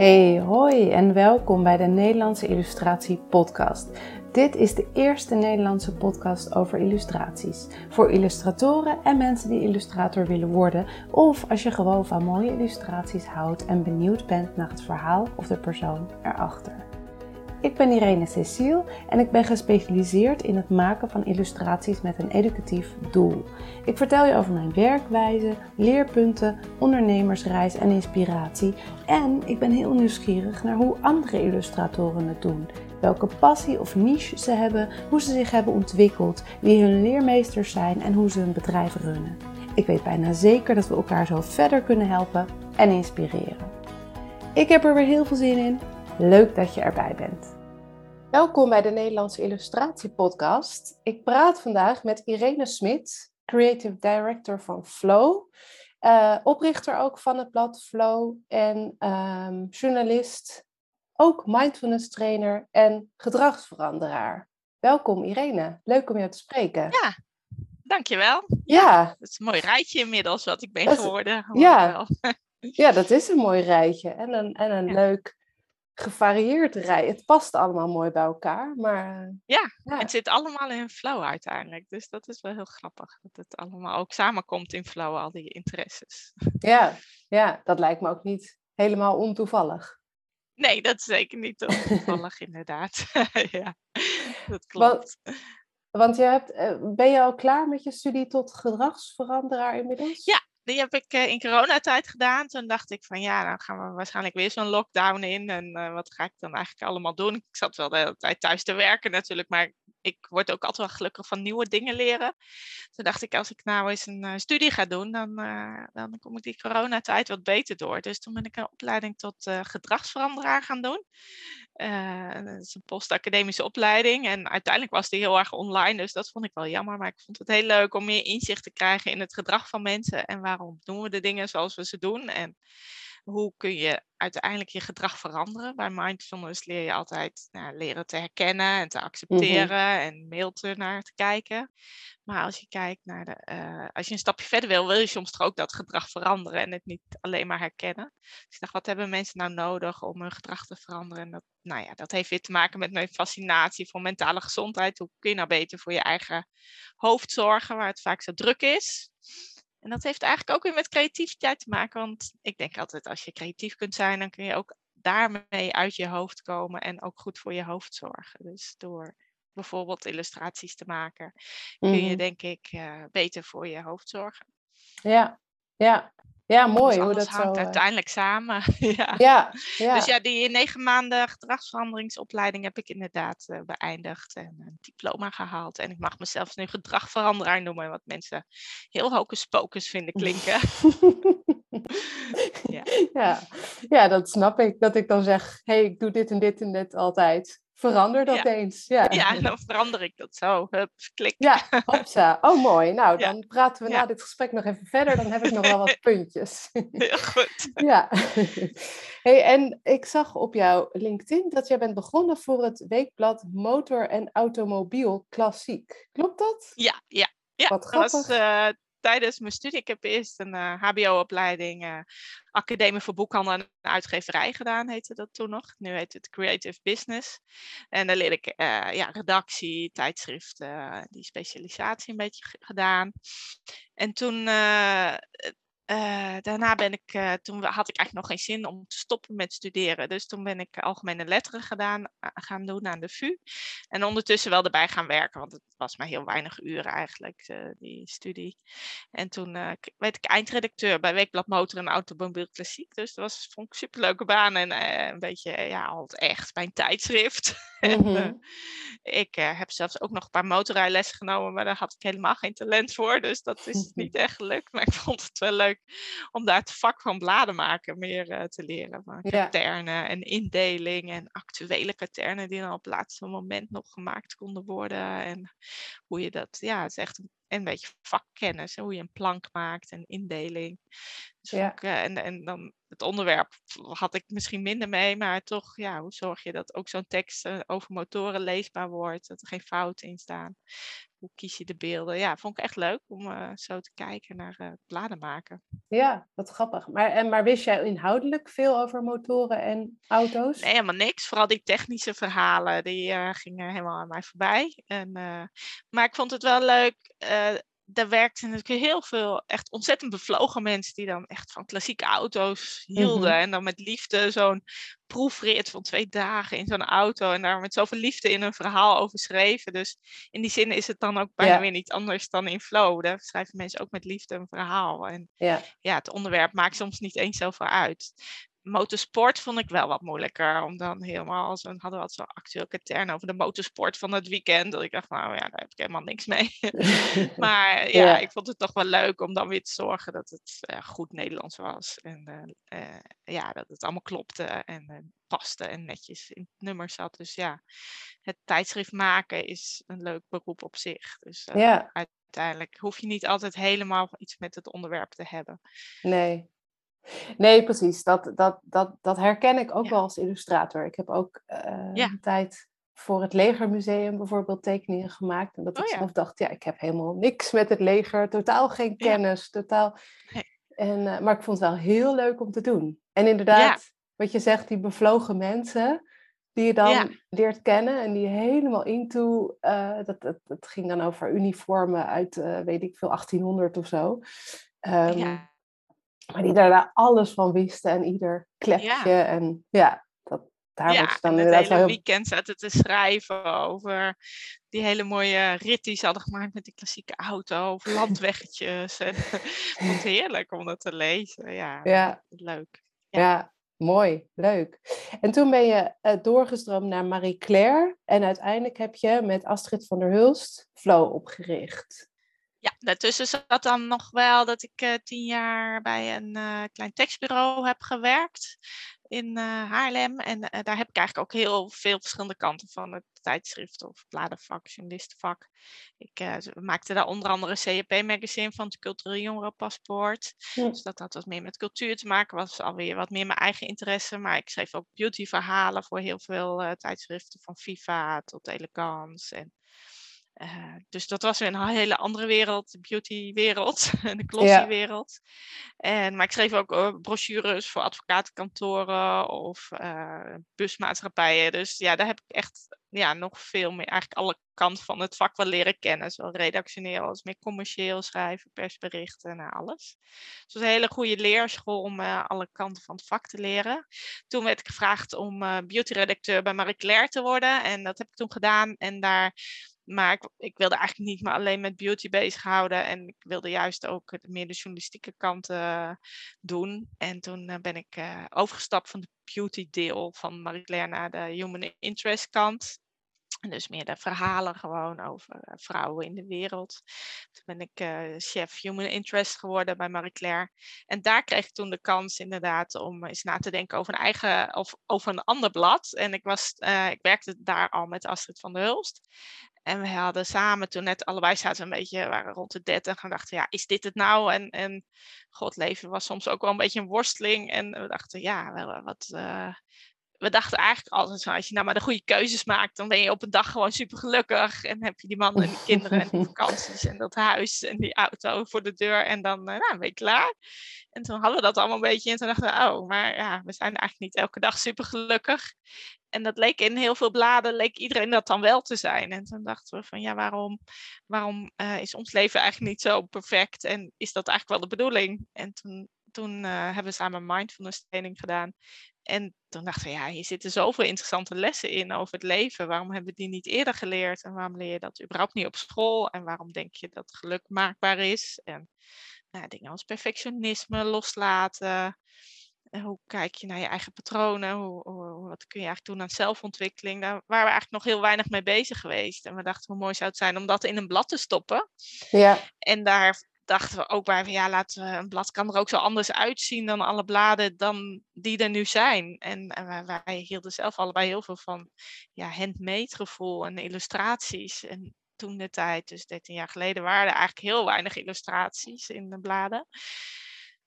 Hey, hoi en welkom bij de Nederlandse Illustratie Podcast. Dit is de eerste Nederlandse podcast over illustraties. Voor illustratoren en mensen die illustrator willen worden, of als je gewoon van mooie illustraties houdt en benieuwd bent naar het verhaal of de persoon erachter. Ik ben Irene Cecile en ik ben gespecialiseerd in het maken van illustraties met een educatief doel. Ik vertel je over mijn werkwijze, leerpunten, ondernemersreis en inspiratie. En ik ben heel nieuwsgierig naar hoe andere illustratoren het doen. Welke passie of niche ze hebben, hoe ze zich hebben ontwikkeld, wie hun leermeesters zijn en hoe ze hun bedrijf runnen. Ik weet bijna zeker dat we elkaar zo verder kunnen helpen en inspireren. Ik heb er weer heel veel zin in. Leuk dat je erbij bent. Welkom bij de Nederlandse Illustratie Podcast. Ik praat vandaag met Irene Smit, Creative Director van Flow. Uh, oprichter ook van het blad Flow en um, journalist, ook mindfulness trainer en gedragsveranderaar. Welkom Irene, leuk om jou te spreken. Ja, dankjewel. Ja. ja. Het is een mooi rijtje inmiddels wat ik ben geworden. Ja. ja, dat is een mooi rijtje en een, en een leuk gevarieerd rij. Het past allemaal mooi bij elkaar. Maar, eh, ja, het zit allemaal in flow uiteindelijk. Dus dat is wel heel grappig. Dat het allemaal ook samenkomt in flow, al die interesses. Ja, ja dat lijkt me ook niet helemaal ontoevallig. Nee, dat is zeker niet ontoevallig, inderdaad. ja, dat klopt. Want, want je hebt, eh, ben je al klaar met je studie tot gedragsveranderaar inmiddels? Ja, die heb ik uh, in coronatijd gedaan. Toen dacht ik van ja, dan gaan we waarschijnlijk weer zo'n lockdown in. En uh, wat ga ik dan eigenlijk allemaal doen? Ik zat wel de hele tijd thuis te werken natuurlijk, maar ik word ook altijd wel gelukkig van nieuwe dingen leren. Toen dacht ik, als ik nou eens een uh, studie ga doen, dan, dan kom ik die coronatijd wat beter door. Dus toen ben ik een opleiding tot gedragsveranderaar gaan doen. dat is een postacademische opleiding. En uiteindelijk was die heel erg online, dus dat vond ik wel jammer. Maar ik vond het heel leuk om meer inzicht te krijgen in het gedrag van mensen en waarom doen we de dingen zoals we ze doen? En hoe kun je uiteindelijk je gedrag veranderen? Bij mindfulness leer je altijd nou, leren te herkennen en te mhm. accepteren en mail naar te kijken. Maar als je kijkt naar de, uh, als je een stapje verder wil, wil je soms toch ook dat gedrag veranderen en het niet alleen maar herkennen. Dus ik dacht, wat hebben mensen nou nodig om hun gedrag te veranderen? En dat, nou ja, dat heeft weer te maken met mijn fascinatie voor mentale gezondheid. Hoe kun je nou beter voor je eigen hoofd zorgen, waar het vaak zo druk is? En dat heeft eigenlijk ook weer met creativiteit te maken. Want ik denk altijd, als je creatief kunt zijn, dan kun je ook daarmee uit je hoofd komen en ook goed voor je hoofd zorgen. Dus door bijvoorbeeld illustraties te maken, kun je mhm. denk ik uh, beter voor je hoofd zorgen. Ja, ja. Ja, mooi dus hoe dat hangt zo... uiteindelijk samen. ja. Ja, ja. Dus ja, die negen maanden gedragsveranderingsopleiding heb ik inderdaad uh, beëindigd en een diploma gehaald. En ik mag mezelf nu gedragveranderaar noemen, wat mensen heel hocus pocus vinden klinken. ja. Ja. dat snap ik. Dat ik dan zeg, hé, hey, ik doe dit en dit en dit altijd. Verander dat eens. Ja. ja, dan verander ik dat zo. Hup, klik. Ja, hopsa. Oh, mooi. Nou, dan praten we na dit gesprek nog even verder. Dan heb ik nog wel wat puntjes. Heel goed. ja. Hey, en ik zag op jouw LinkedIn dat jij bent begonnen voor het weekblad Motor en Automobiel Klassiek. Klopt dat? Ja, ja. Ja, Wat grappig. Dat was, uh, tijdens mijn studie. Ik heb eerst een HBO-opleiding uh, Academie voor Boekhandel en Uitgeverij gedaan, heette dat toen nog. Nu heet het Creative Business. En daar leerde ik uh, ja, redactie, tijdschriften, die specialisatie een beetje gedaan. En toen uh, daarna ben ik, uh, toen had ik eigenlijk nog geen zin om te stoppen met studeren. Dus toen ben ik algemene letteren gedaan, uh, gaan doen aan de VU. En ondertussen wel erbij gaan werken, want het was maar heel weinig uren eigenlijk, die studie. En toen werd ik eindredacteur bij Weekblad Motor en Automobiel Klassiek. Dus dat was, vond ik een superleuke baan en een beetje, ja, altijd echt mijn tijdschrift. Mm -hmm. ik heb zelfs ook nog een paar motorrijlessen genomen, maar daar had ik helemaal geen talent voor. Dus dat is niet echt gelukt, maar ik vond het wel leuk om daar het vak van bladen maken meer uh, te leren. Van katernen en indeling en actuele katernen die dan op het laatste moment nog gemaakt konden worden. En hoe je dat, ja, het is echt een, een beetje vakkennis. Hoe je een plank maakt en indeling. Dus ja. uh, en, en dan het onderwerp had ik misschien minder mee, maar toch, ja, hoe zorg je dat ook zo'n tekst uh, over motoren leesbaar wordt, dat er geen fouten in staan. Hoe kies je de beelden? Ja, vond ik echt leuk om uh, zo te kijken naar uh, bladen maken. Ja, wat grappig. Maar, en, maar wist jij inhoudelijk veel over motoren en auto's? Nee, helemaal niks. Vooral die technische verhalen, die uh, gingen helemaal aan mij voorbij. En, maar ik vond het wel leuk daar werkten natuurlijk heel veel echt ontzettend bevlogen mensen die dan echt van klassieke auto's hielden. En dan met liefde zo'n proefrit van twee dagen in zo'n auto. En daar met zoveel liefde in een verhaal over schreven. Dus in die zin is het dan ook bijna weer niet anders dan in flow. Daar schrijven mensen ook met liefde een verhaal. En ja, ja het onderwerp maakt soms niet eens zoveel uit motorsport vond ik wel wat moeilijker. Om dan helemaal, zo, hadden we wat zo'n actueel katern over de motorsport van het weekend. Dat ik dacht, nou ja, daar heb ik helemaal niks mee. maar ja, ik vond het toch wel leuk om dan weer te zorgen dat het uh, goed Nederlands was. En uh, uh, ja, dat het allemaal klopte en paste en netjes in het nummer zat. Dus ja, het tijdschrift maken is een leuk beroep op zich. Dus ja. uiteindelijk hoef je niet altijd helemaal iets met het onderwerp te hebben. Nee, Nee, precies. Dat, dat, dat, dat herken ik ook wel als illustrator. Ik heb ook uh, een tijd voor het Legermuseum bijvoorbeeld tekeningen gemaakt. En dat oh, ik zelf dacht, ja, ik heb helemaal niks met het leger. Totaal geen kennis. Totaal... En, uh, maar ik vond het wel heel leuk om te doen. En inderdaad, wat je zegt, die bevlogen mensen die je dan leert kennen en die je helemaal into, uh, dat, dat, dat ging dan over uniformen uit, weet ik veel, 1800 of zo. Um, ja. Maar die daar alles van wisten en ieder klepje. En ja, dat, daar ja, dan en het hele heel... weekend zaten te schrijven over die hele mooie rit die ze hadden gemaakt met die klassieke auto. Over landweggetjes. en vond heerlijk om dat te lezen. Ja, ja. leuk. Ja. ja. mooi, leuk. En toen ben je uh, doorgestroomd naar Marie Claire. En uiteindelijk heb je met Astrid van der Hulst Flow opgericht. Ja, daartussen zat dan nog wel dat ik uh, tien jaar bij een uh, klein tekstbureau heb gewerkt in uh, Haarlem. En daar heb ik eigenlijk ook heel veel verschillende kanten van het tijdschrift of bladenvak, journalistenvak. Ik maakte daar onder andere CAP-magazine van het Cultureel Jongerenpaspoort. Ja. Dus dat had wat meer met cultuur te maken, was alweer wat meer mijn eigen interesse. Maar ik schreef ook beautyverhalen voor heel veel tijdschriften, van Viva tot Elegance en uh, dus dat was weer een hele andere wereld, de beautywereld, de glossy-wereld. En, maar ik schreef ook uh, brochures voor advocatenkantoren of uh, busmaatschappijen. Dus ja, daar heb ik echt ja, nog veel meer, eigenlijk alle kanten van het vak wel leren kennen. Zowel redactioneel als meer commercieel schrijven, persberichten en alles. Dus het was een hele goede leerschool om alle kanten van het vak te leren. Toen werd ik gevraagd om beautyredacteur bij Marie Claire te worden. En dat heb ik toen gedaan. En daar maar ik, ik, wilde eigenlijk niet me alleen met beauty bezighouden. En ik wilde juist ook meer de journalistieke kant uh, doen. En toen uh, ben ik uh, overgestapt van de beauty deel van Marie Claire naar de human interest kant. Dus meer de verhalen gewoon over vrouwen in de wereld. Toen ben ik chef Human Interest geworden bij Marie Claire. En daar kreeg ik toen de kans inderdaad om eens na te denken over een eigen of over een ander blad. En ik, was, ik werkte daar al met Astrid van der Hulst. En we hadden samen toen net allebei zaten een beetje, waren rond de 30 en dachten, ja, is dit het nou? En, en god, leven was soms ook wel een beetje een worsteling. En we dachten, ja, wat, uh, we dachten eigenlijk altijd zo, als je nou maar de goede keuzes maakt, dan ben je op een dag gewoon super gelukkig. En heb je die man en die kinderen en die vakanties en dat huis en die auto voor de deur. En dan uh, nou, ben je klaar. En toen hadden we dat allemaal een beetje en toen dachten we, oh, maar ja, we zijn eigenlijk niet elke dag super gelukkig en dat leek in heel veel bladen, leek iedereen dat dan wel te zijn. En toen dachten we van ja, waarom, waarom uh, is ons leven eigenlijk niet zo perfect? En is dat eigenlijk wel de bedoeling? En toen, toen uh, hebben we samen mindfulness training gedaan. En toen dachten we, ja, hier zitten zoveel interessante lessen in over het leven. Waarom hebben we die niet eerder geleerd? En waarom leer je dat überhaupt niet op school? En waarom denk je dat geluk maakbaar is? En nou, dingen als perfectionisme loslaten hoe kijk je naar je eigen patronen? Hoe, hoe, wat kun je eigenlijk doen aan zelfontwikkeling? Daar waren we eigenlijk nog heel weinig mee bezig geweest. En we dachten hoe mooi zou het zijn om dat in een blad te stoppen. Ja. En daar dachten we ook bij van ja, laten we, een blad kan er ook zo anders uitzien dan alle bladen dan die er nu zijn. En, en wij, hielden zelf allebei heel veel van ja, handmade gevoel en illustraties. En toen de tijd, dus 13 jaar geleden, waren er eigenlijk heel weinig illustraties in de bladen.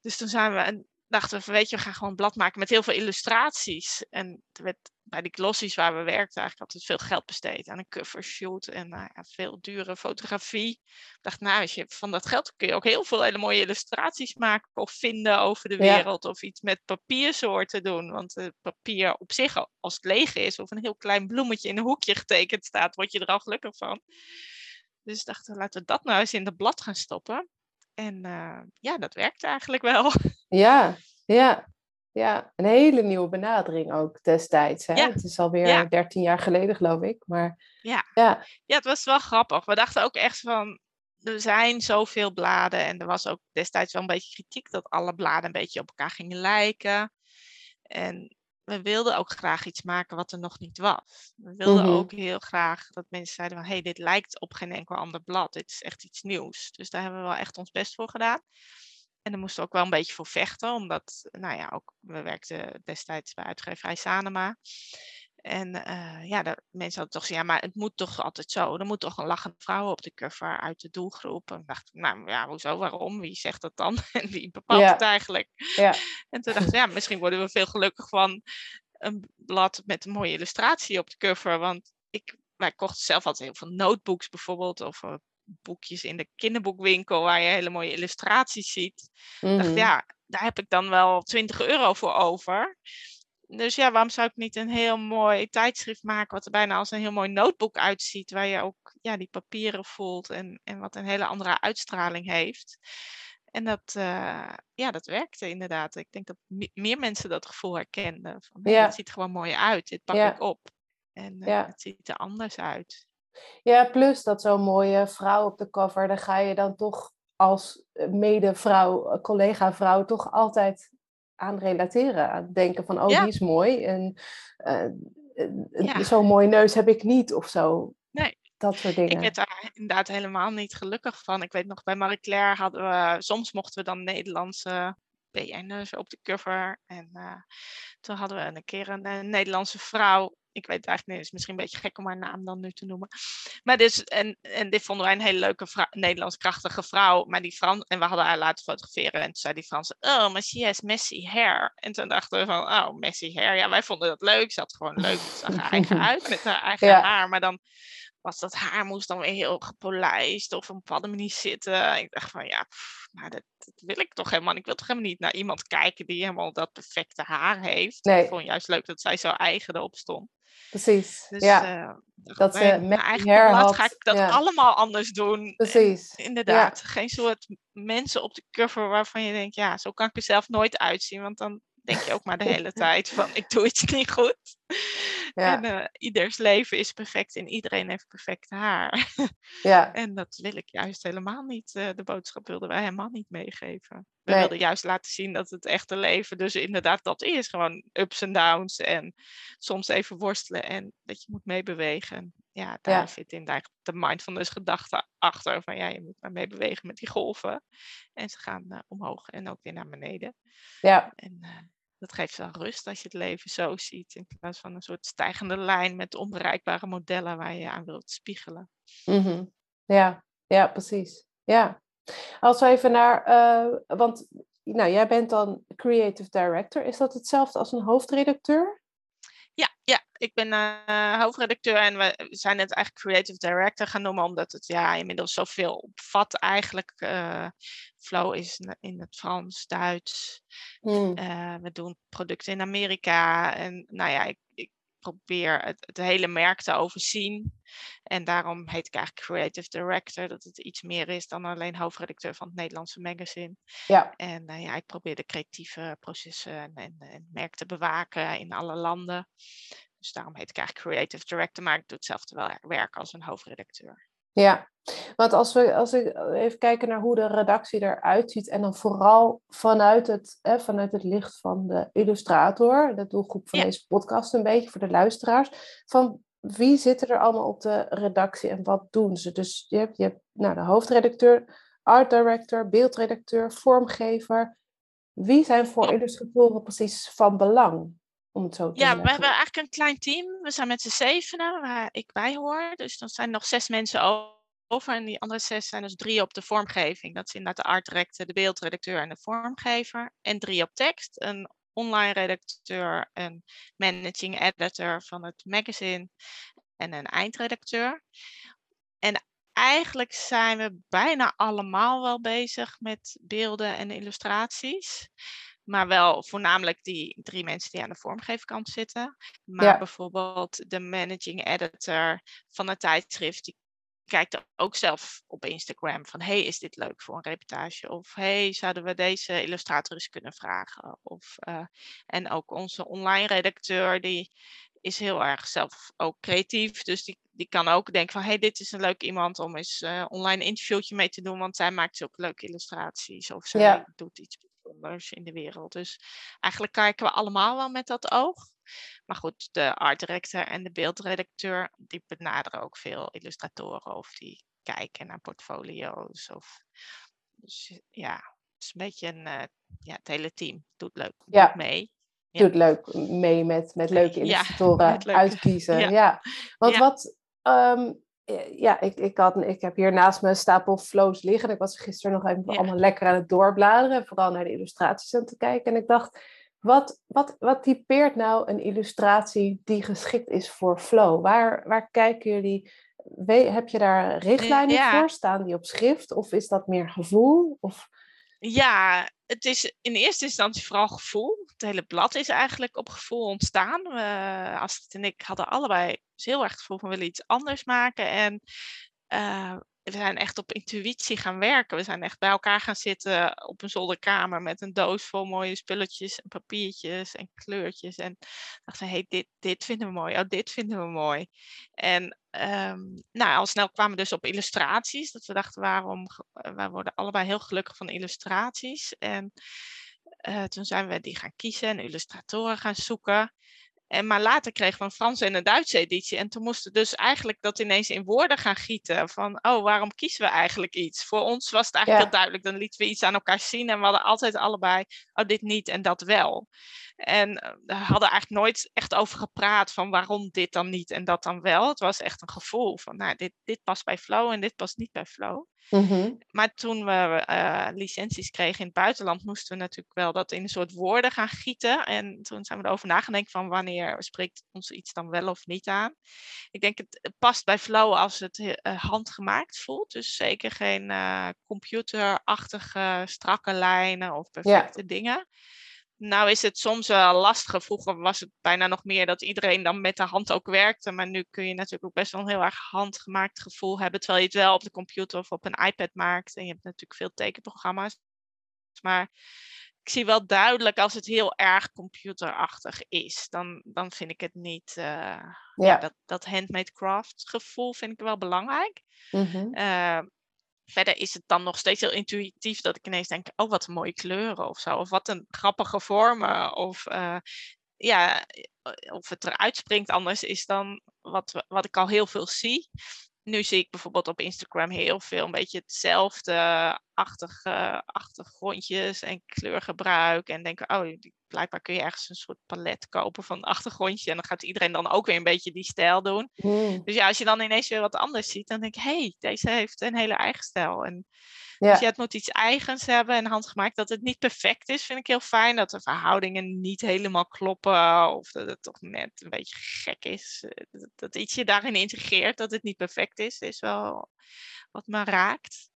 Dus toen zijn we dachten we, weet je, we gaan gewoon een blad maken met heel veel illustraties. En werd, bij die glossies waar we werkten eigenlijk altijd veel geld besteed aan een covershoot en nou veel dure fotografie. Ik dacht, nou, als je van dat geld kun je ook heel veel hele mooie illustraties maken of vinden over de wereld. Of iets met papiersoorten doen. Want uh, papier op zich, als het leeg is of een heel klein bloemetje in een hoekje getekend staat, word je er al gelukkig van. Dus dachten, laten we dat nou eens in de blad gaan stoppen. En uh, ja, dat werkte eigenlijk wel. Ja, ja, ja. Een hele nieuwe benadering ook destijds. Hè? Ja. Het is alweer ja. 13 jaar geleden, geloof ik. Maar, ja. Ja. ja, het was wel grappig. We dachten ook echt van, er zijn zoveel bladen. En er was ook destijds wel een beetje kritiek dat alle bladen een beetje op elkaar gingen lijken. En we wilden ook graag iets maken wat er nog niet was. We wilden Mhm. ook heel graag dat mensen zeiden van... hé, hey, dit lijkt op geen enkel ander blad. Dit is echt iets nieuws. Dus daar hebben we wel echt ons best voor gedaan. En daar moesten we ook wel een beetje voor vechten. Omdat, nou ja, ook, we werkten destijds bij uitgeverij Sanema. En eh, ja, de, mensen hadden toch gezegd, ja, maar het moet toch altijd zo. Er moet toch een lachende vrouw op de cover uit de doelgroep. En ik dacht, nou ja, hoezo, waarom? Wie zegt dat dan? En wie bepaalt Ja. het eigenlijk? Ja. En toen dachten we, ja, misschien worden we veel gelukkig van een blad met een mooie illustratie op de cover. Want ik, wij kochten zelf altijd heel veel notebooks bijvoorbeeld. Of eh, boekjes in de kinderboekwinkel waar je hele mooie illustraties ziet. Ik dacht, Mhm. ja, daar heb ik dan wel 20 euro voor over. Dus ja, waarom zou ik niet een heel mooi tijdschrift maken, wat er bijna als een heel mooi notebook uitziet, waar je ook ja, die papieren voelt en, en wat een hele andere uitstraling heeft. En dat, eh, ja, dat werkte inderdaad. Ik denk dat me- meer mensen dat gevoel herkenden. Van, Ja. Het ziet er gewoon mooi uit, dit pak Ja. ik op. En eh, Ja. het ziet er anders uit. Ja, plus dat zo'n mooie vrouw op de cover, daar ga je dan toch als medevrouw, collega-vrouw, toch altijd aan relateren. Aan denken van, oh, Ja. die is mooi. En eh, eh, Ja. zo'n mooie neus heb ik niet of zo. Nee. Dat soort Ik dingen. werd daar inderdaad helemaal niet gelukkig van. Ik weet nog, bij Marie Claire hadden we, soms mochten we dan Nederlandse BN'ers op de cover. En eh, toen hadden we een keer een, eh, Nederlandse vrouw. Ik weet het eigenlijk niet, het is misschien een beetje gek om haar naam dan nu te noemen. Maar dus, en, en dit vonden wij een hele leuke vrou- Nederlands krachtige vrouw. Maar die Frans, en we hadden haar laten fotograferen. En toen zei die Franse, oh, maar she has messy hair. En toen dachten we van, oh, messy hair. Ja, wij vonden dat leuk. Ze had gewoon leuk, ze zag er eigen uit met haar eigen Ja. haar. Maar dan was dat haar moest dan weer heel gepolijst of op een bepaalde manier zitten. Ik dacht van ja, pff, maar dat, dat wil ik toch helemaal. Ik wil toch helemaal niet naar iemand kijken die helemaal dat perfecte haar heeft. Nee. Ik vond juist leuk dat zij zo eigen erop stond. Precies. Dus ja, eh, dat ze eigen blad had, ga ik dat ja. allemaal anders doen. precies. Inderdaad, geen soort mensen op de cover waarvan je denkt, ja, zo kan ik er zelf nooit uitzien. Want dan denk je ook maar de hele tijd van, ik doe iets niet goed. Ja. En eh, ieders leven is perfect en iedereen heeft perfect haar. Ja, En dat wil ik juist helemaal niet. eh, de boodschap wilden wij helemaal niet meegeven. We Nee. wilden juist laten zien dat het echte leven dus inderdaad dat is. Gewoon ups en downs en soms even worstelen en dat je moet meebewegen. Ja, daar Ja. zit inderdaad de mindfulness gedachte achter. Van ja, je moet maar meebewegen met die golven. En ze gaan eh, omhoog en ook weer naar beneden. ja, En eh, dat geeft wel rust als je het leven zo ziet. In plaats van een soort stijgende lijn met onbereikbare modellen waar je aan wilt spiegelen. mhm. ja, ja, precies. Ja. Als we even naar, eh, want nou, jij bent dan creative director. Is dat hetzelfde als een hoofdredacteur? Ik ben eh, hoofdredacteur en we zijn het eigenlijk creative director gaan noemen, omdat het ja, inmiddels zoveel opvat eigenlijk. eh, Flow is in- het Frans, Duits. Hmm. eh, we doen producten in Amerika. En nou ja, ik, ik probeer het, het hele merk te overzien. En daarom heet ik eigenlijk creative director, dat het iets meer is dan alleen hoofdredacteur van het Nederlandse magazine. Ja, En eh, ja, ik probeer de creatieve processen en, en, en merk te bewaken in alle landen. Dus daarom heet ik eigenlijk creative director, maar ik doe hetzelfde wel werk als een hoofdredacteur. ja. Want als we, als we even kijken naar hoe de redactie eruit ziet, en dan vooral vanuit het, hè, vanuit het licht van de illustrator, de doelgroep van Ja. deze podcast een beetje voor de luisteraars, van wie zitten er allemaal op de redactie en wat doen ze? Dus je hebt, je hebt nou, de hoofdredacteur, art director, beeldredacteur, vormgever. Wie zijn voor illustratoren precies van belang? Om het zo te Ja, we hebben eigenlijk een klein team. We zijn met z'n zevenen, waar ik bij hoor. Dus dan zijn er nog zes mensen o- En die andere zes zijn dus drie op de vormgeving. Dat is inderdaad de art director, de beeldredacteur en de vormgever. En drie op tekst. Een online redacteur, een managing editor van het magazine en een eindredacteur. En eigenlijk zijn we bijna allemaal wel bezig met beelden en illustraties. Maar wel voornamelijk die drie mensen die aan de vormgeefkant zitten. Maar bijvoorbeeld de managing editor van het tijdschrift, die kijkt ook zelf op Instagram van hey, is dit leuk voor een reportage? Of hey, zouden we deze illustrator eens kunnen vragen? Of, uh, en ook onze online redacteur, die is heel erg zelf ook creatief. Dus die, die kan ook denken van hey, dit is een leuk iemand om eens uh, online interviewtje mee te doen, want zij maakt zulke leuke illustraties. Of zij doet iets bijzonders in de wereld. Dus eigenlijk kijken we allemaal wel met dat oog. Maar goed, de art director en de beeldredacteur, die benaderen ook veel illustratoren of die kijken naar portfolio's. Of, dus ja, het is een beetje een, uh, ja, het hele team doet leuk ja. doet mee. Ja. Doet leuk mee met, met leuke illustratoren ja, uitkiezen. Ja. Want wat, um, ja, ik, ik, had, ik heb hier naast me een stapel flows liggen. Ik was gisteren nog even allemaal lekker aan het doorbladeren. Vooral naar de illustraties aan te kijken. En ik dacht, wat, wat, wat typeert nou een illustratie die geschikt is voor flow? Waar, waar kijken jullie? heb je daar richtlijnen voor? Staan die op schrift? Of is dat meer gevoel? Of... Ja, het is in eerste instantie vooral gevoel. Het hele blad is eigenlijk op gevoel ontstaan. Astrid en ik hadden allebei heel erg het gevoel van willen iets anders maken. En uh, we zijn echt op intuïtie gaan werken. We zijn echt bij elkaar gaan zitten op een zolderkamer met een doos vol mooie spulletjes en papiertjes en kleurtjes. En dachten, hey, dit, dit vinden we mooi, oh, dit vinden we mooi. En um, nou, al snel kwamen we dus op illustraties. Dat we dachten, waarom, wij worden allebei heel gelukkig van illustraties. En uh, toen zijn we die gaan kiezen en illustratoren gaan zoeken. En, maar later kregen we een Franse en een Duitse editie. En toen moesten we dus eigenlijk dat ineens in woorden gaan gieten. Van, oh, waarom kiezen we eigenlijk iets? Voor ons was het eigenlijk heel duidelijk. Dan lieten we iets aan elkaar zien. En we hadden altijd allebei, oh, dit niet en dat wel. En eh, we hadden eigenlijk nooit echt over gepraat van waarom dit dan niet en dat dan wel. Het was echt een gevoel van, nou, dit, dit past bij Flow en dit past niet bij Flow. Mhm. Maar toen we uh, licenties kregen in het buitenland, moesten we natuurlijk wel dat in een soort woorden gaan gieten. En toen zijn we erover nagedacht van wanneer spreekt ons iets dan wel of niet aan. Ik denk het, past bij Flow als het uh, handgemaakt voelt. Dus zeker geen uh, computerachtige strakke lijnen of perfecte dingen. Nou is het soms wel lastiger. Vroeger was het bijna nog meer dat iedereen dan met de hand ook werkte. Maar nu kun je natuurlijk ook best wel een heel erg handgemaakt gevoel hebben. Terwijl je het wel op de computer of op een iPad maakt. En je hebt natuurlijk veel tekenprogramma's. Maar ik zie wel duidelijk als het heel erg computerachtig is. Dan, dan vind ik het niet. Uh, ja. ja. dat, dat handmade craft gevoel vind ik wel belangrijk. Mm verder is het dan nog steeds heel intuïtief dat ik ineens denk, oh wat mooie kleuren of zo. Of wat een grappige vormen. Of uh, ja, of het eruit springt anders is dan wat, wat ik al heel veel zie nu zie ik bijvoorbeeld op Instagram heel veel een beetje hetzelfde achtige achtergrondjes en kleurgebruik. En denken, oh, blijkbaar kun je ergens een soort palet kopen van een achtergrondje. En dan gaat iedereen dan ook weer een beetje die stijl doen. Hmm. Dus ja, als je dan ineens weer wat anders ziet, dan denk ik, hé, hey, deze heeft een hele eigen stijl. En ja. Dus je het moet iets eigens hebben en handgemaakt. Dat het niet perfect is, vind ik heel fijn. Dat de verhoudingen niet helemaal kloppen. Of dat het toch net een beetje gek is. Dat, dat iets je daarin integreert, dat het niet perfect is, is wel wat me raakt.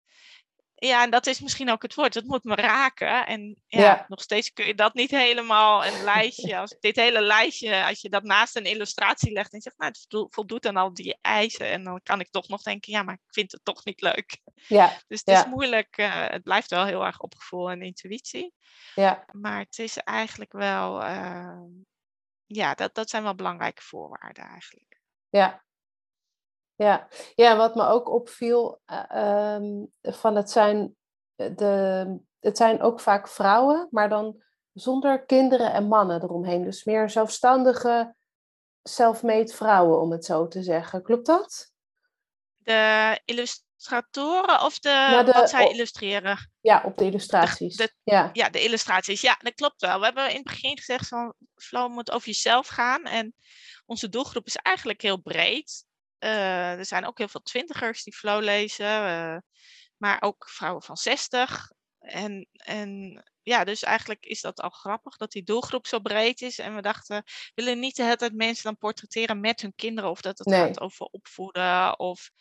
Ja, en dat is misschien ook het woord. Het moet me raken. En ja, nog steeds kun je dat niet helemaal een lijstje. Als dit hele lijstje, als je dat naast een illustratie legt en zegt, nou, het voldoet dan al die eisen. En dan kan ik toch nog denken, ja, maar ik vind het toch niet leuk. Ja. Dus het is moeilijk. Uh, het blijft wel heel erg op gevoel en intuïtie. Ja. Maar het is eigenlijk wel, uh, ja, dat, dat zijn wel belangrijke voorwaarden eigenlijk. Ja, ja. ja, wat me ook opviel, uh, van het zijn, eh, de, het zijn ook vaak vrouwen, maar dan zonder kinderen en mannen eromheen. Dus meer zelfstandige, self-made vrouwen, om het zo te zeggen. Klopt dat? De illustratoren of de, nou, wat zij illustreren? Ja, op de illustraties. De, ja. ja, de illustraties. Ja, dat klopt wel. We hebben in het begin gezegd van Flow moet over jezelf gaan. En onze doelgroep is eigenlijk heel breed er zijn ook heel veel twintigers die flow lezen, maar ook vrouwen van 60. En, en ja, dus eigenlijk is dat al grappig dat die doelgroep zo breed is. En we dachten, we willen niet de hele tijd mensen dan portretteren met hun kinderen. Of dat het gaat over opvoeden of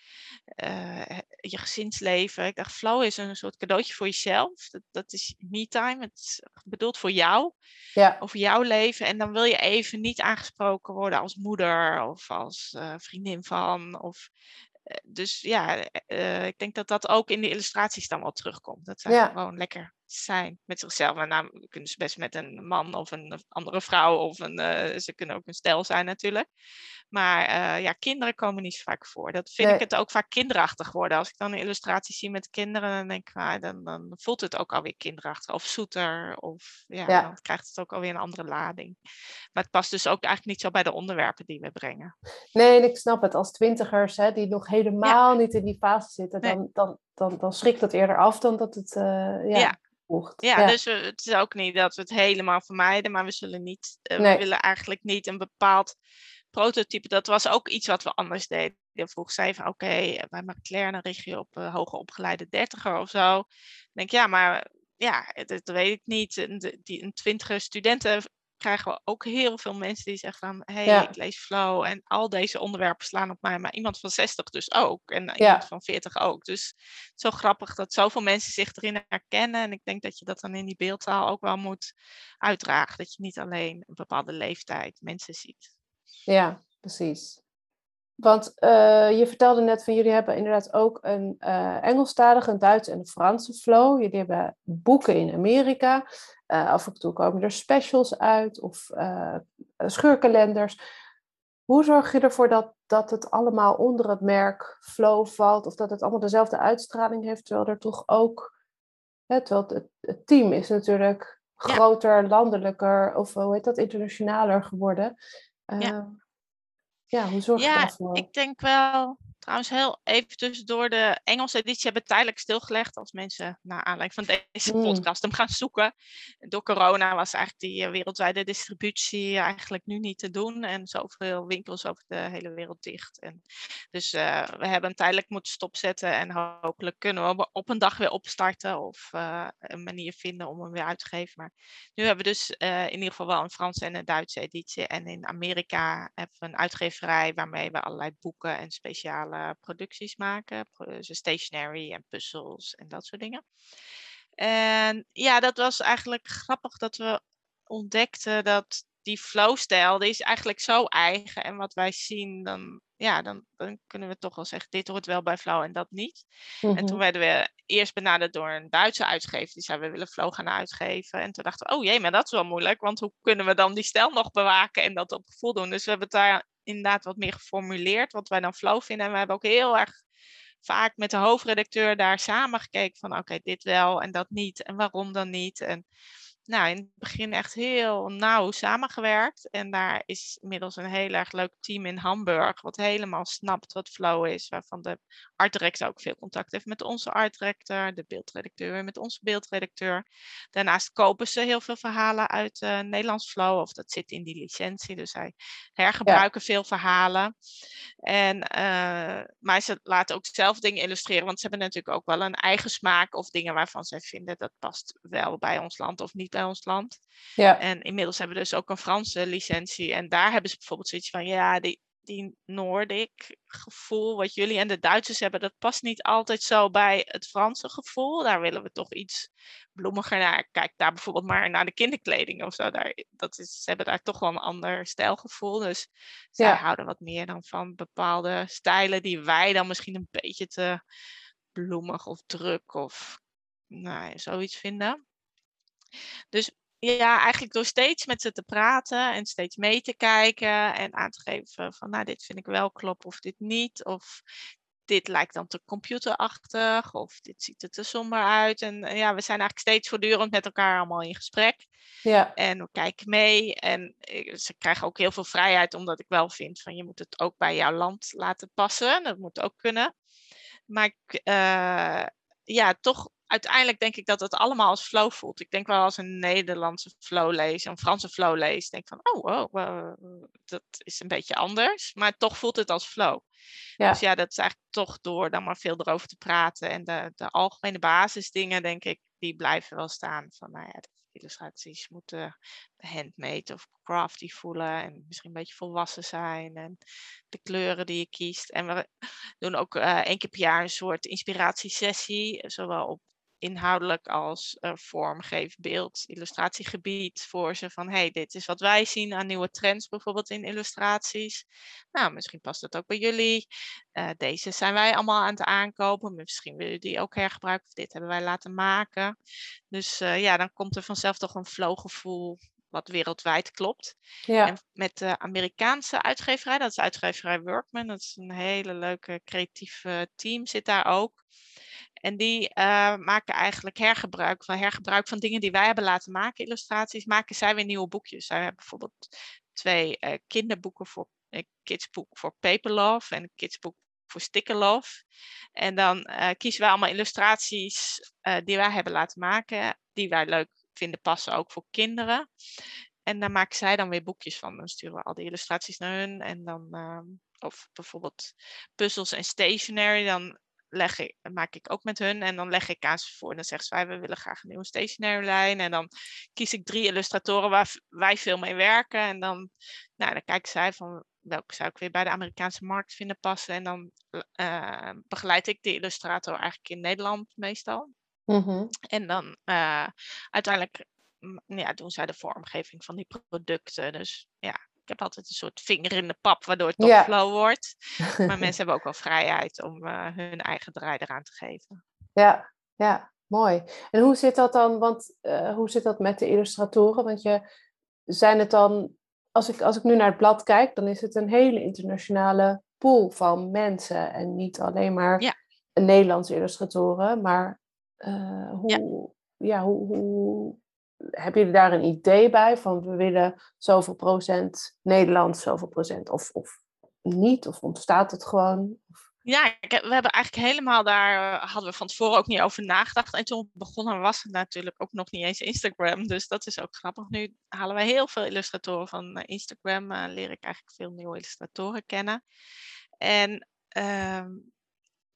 uh, je gezinsleven. Ik dacht, flow is een soort cadeautje voor jezelf. Dat, dat is me-time. Het is bedoeld voor jou. Ja. Over jouw leven. En dan wil je even niet aangesproken worden als moeder of als uh, vriendin van. Of eh, dus ja, uh, ik denk dat dat ook in de illustraties dan wel terugkomt. Dat zij ja. gewoon lekker zijn met zichzelf. En nou kunnen ze best met een man of een andere vrouw of een, uh, ze kunnen ook een stijl zijn natuurlijk. Maar uh, ja, kinderen komen niet zo vaak voor. Dat vind ik het ook vaak kinderachtig worden. Als ik dan een illustratie zie met kinderen, dan denk ik, ah, dan, dan voelt het ook alweer kinderachtig. Of zoeter, of ja, ja, dan krijgt het ook alweer een andere lading. Maar het past dus ook eigenlijk niet zo bij de onderwerpen die we brengen. Nee, ik snap het. Als twintigers hè, die nog helemaal niet in die fase zitten, dan, dan, dan, dan schrikt dat eerder af dan dat het... Uh, ja. ja. Ja, dus het is ook niet dat we het helemaal vermijden, maar we zullen niet, uh, we willen eigenlijk niet een bepaald prototype. Dat was ook iets wat we anders deden. Vroeg zei van oké, okay, bij McLaren dan richt je op uh, hoger opgeleide dertiger of zo. Dan denk ik, ja, maar ja, dat, weet ik niet. Een, die, een twintige studenten krijgen we ook heel veel mensen die zeggen van... hé, hey, ik lees flow en al deze onderwerpen slaan op mij. Maar iemand van 60 dus ook. En iemand van 40 ook. Dus zo grappig dat zoveel mensen zich erin herkennen. En ik denk dat je dat dan in die beeldtaal ook wel moet uitdragen. Dat je niet alleen een bepaalde leeftijd mensen ziet. Ja, precies. Want uh, je vertelde net van jullie hebben inderdaad ook een uh, Engelstalige, een Duitse en een Franse flow. Jullie hebben boeken in Amerika. Uh, af en toe komen er specials uit of scheurkalenders. Hoe zorg je ervoor dat, dat het allemaal onder het merk flow valt? Of dat het allemaal dezelfde uitstraling heeft, terwijl er toch ook... Hè, terwijl het, het team is natuurlijk groter, landelijker of hoe heet dat, internationaler geworden. ja. Ja, hoe zorg je ja, daarvoor? Ik denk wel, trouwens heel even tussendoor, de Engelse editie hebben tijdelijk stilgelegd als mensen naar aanleiding van deze mm. podcast hem gaan zoeken. Door corona was eigenlijk die eh, wereldwijde distributie eigenlijk nu niet te doen en zoveel winkels over de hele wereld dicht. En dus uh, we hebben hem tijdelijk moeten stopzetten en hopelijk kunnen we op een dag weer opstarten of uh, een manier vinden om hem weer uit te geven. Maar nu hebben we dus in ieder geval wel een Franse en een Duitse editie en in Amerika hebben we een uitgeverij waarmee we allerlei boeken en speciale producties maken. Dus stationery en puzzels en dat soort dingen. En ja, dat was eigenlijk grappig dat we ontdekten dat die flow-stijl, die is eigenlijk zo eigen. En wat wij zien, dan, ja, dan, dan kunnen we toch wel zeggen, dit hoort wel bij flow en dat niet. En toen mhm. werden we eerst benaderd door een Duitse uitgever. Die zei, we willen flow gaan uitgeven. En toen dachten we, oh jee, maar dat is wel moeilijk. Want hoe kunnen we dan die stijl nog bewaken en dat op gevoel doen? Dus we hebben het daar inderdaad wat meer geformuleerd, wat wij dan flow vinden. En we hebben ook heel erg vaak met de hoofdredacteur daar samen gekeken van oké, dit wel en dat niet en waarom dan niet. En nou, in het begin echt heel nauw samengewerkt. En daar is inmiddels een heel erg leuk team in Hamburg, wat helemaal snapt wat flow is. Waarvan de art director ook veel contact heeft met onze art director, de beeldredacteur met onze beeldredacteur. Daarnaast kopen ze heel veel verhalen uit uh, Nederlands flow, of dat zit in die licentie. Dus zij hergebruiken veel verhalen. En, uh, maar ze laten ook zelf dingen illustreren, want ze hebben natuurlijk ook wel een eigen smaak of dingen waarvan zij vinden dat past wel bij ons land of niet bij ons land. Ja. En inmiddels hebben we dus ook een Franse licentie. En daar hebben ze bijvoorbeeld zoiets van, ja, die, die Noordic gevoel wat jullie en de Duitsers hebben, dat past niet altijd zo bij het Franse gevoel. Daar willen we toch iets bloemiger naar. Kijk daar bijvoorbeeld maar naar de kinderkleding of zo. Daar, dat is, ze hebben daar toch wel een ander stijlgevoel. Dus zij houden wat meer dan van bepaalde stijlen die wij dan misschien een beetje te bloemig of druk of nou, zoiets vinden. Dus ja, eigenlijk door steeds met ze te praten en steeds mee te kijken en aan te geven van nou dit vind ik wel kloppen of dit niet. Of dit lijkt dan te computerachtig of dit ziet er te somber uit. En ja, we zijn eigenlijk steeds voortdurend met elkaar allemaal in gesprek. Ja. En we kijken mee en eh, ze krijgen ook heel veel vrijheid omdat ik wel vind van je moet het ook bij jouw land laten passen. Dat moet ook kunnen. Maar uh, ja, toch uiteindelijk denk ik dat het allemaal als flow voelt. Ik denk wel als een Nederlandse flow lees, een Franse flow lees, denk van, oh, wow, dat is een beetje anders. Maar toch voelt het als flow. Ja. Dus ja, dat is eigenlijk toch door dan maar veel erover te praten. En de, de algemene basisdingen, denk ik, die blijven wel staan. Van, nou ja, illustraties moeten handmade of crafty voelen en misschien een beetje volwassen zijn en de kleuren die je kiest. En we doen ook uh, één keer per jaar een soort inspiratiesessie, zowel op inhoudelijk als uh, vormgeef, beeld, illustratiegebied voor ze van hey, dit is wat wij zien aan nieuwe trends bijvoorbeeld in illustraties. Nou, misschien past het ook bij jullie. Uh, deze zijn wij allemaal aan het aankopen. Misschien willen jullie die ook hergebruiken of dit hebben wij laten maken. Dus uh, ja, dan komt er vanzelf toch een flowgevoel wat wereldwijd klopt. Ja. En met de Amerikaanse uitgeverij, dat is uitgeverij Workman, dat is een hele leuke creatieve team, zit daar ook. En die uh, maken eigenlijk hergebruik van hergebruik van dingen die wij hebben laten maken, illustraties, maken zij weer nieuwe boekjes. Zij hebben bijvoorbeeld twee uh, kinderboeken voor een uh, kidsboek voor Paper Love en een kidsboek voor Sticker Love. En dan kiezen wij allemaal illustraties die wij hebben laten maken, die wij leuk vinden passen ook voor kinderen. En daar maken zij dan weer boekjes van. Dan sturen we al die illustraties naar hun. En dan, uh, of bijvoorbeeld puzzels en stationery. Dan leg ik, maak ik ook met hun en dan leg ik aan ze voor. En dan zegt ze, we willen graag een nieuwe stationary lijn. En dan kies ik drie illustratoren waar wij veel mee werken. En dan, nou, dan kijken zij van welke zou ik weer bij de Amerikaanse markt vinden passen. En dan uh, begeleid ik de illustrator eigenlijk in Nederland meestal. Mm-hmm. En dan uh, uiteindelijk ja, doen zij de vormgeving van die producten. Dus ja, ik heb altijd een soort vinger in de pap, waardoor het toch flow wordt. Maar mensen hebben ook wel vrijheid om uh, hun eigen draai eraan te geven. Ja, ja, mooi. En hoe zit dat dan, want uh, hoe zit dat met de illustratoren? Want je, zijn het dan, als ik, als ik nu naar het blad kijk, dan is het een hele internationale pool van mensen. En niet alleen maar ja. Nederlandse illustratoren, maar uh, hoe, ja. ja, hoe, hoe, heb je daar een idee bij van we willen zoveel procent Nederlands, zoveel procent of, of niet? Of ontstaat het gewoon? Ja, we hebben eigenlijk helemaal daar, eh, hadden we van tevoren ook niet over nagedacht. En toen begonnen was het natuurlijk ook nog niet eens Instagram. Dus dat is ook grappig. Nu halen we heel veel illustratoren van eh, Instagram. Uh, leer ik eigenlijk veel nieuwe illustratoren kennen. En uh,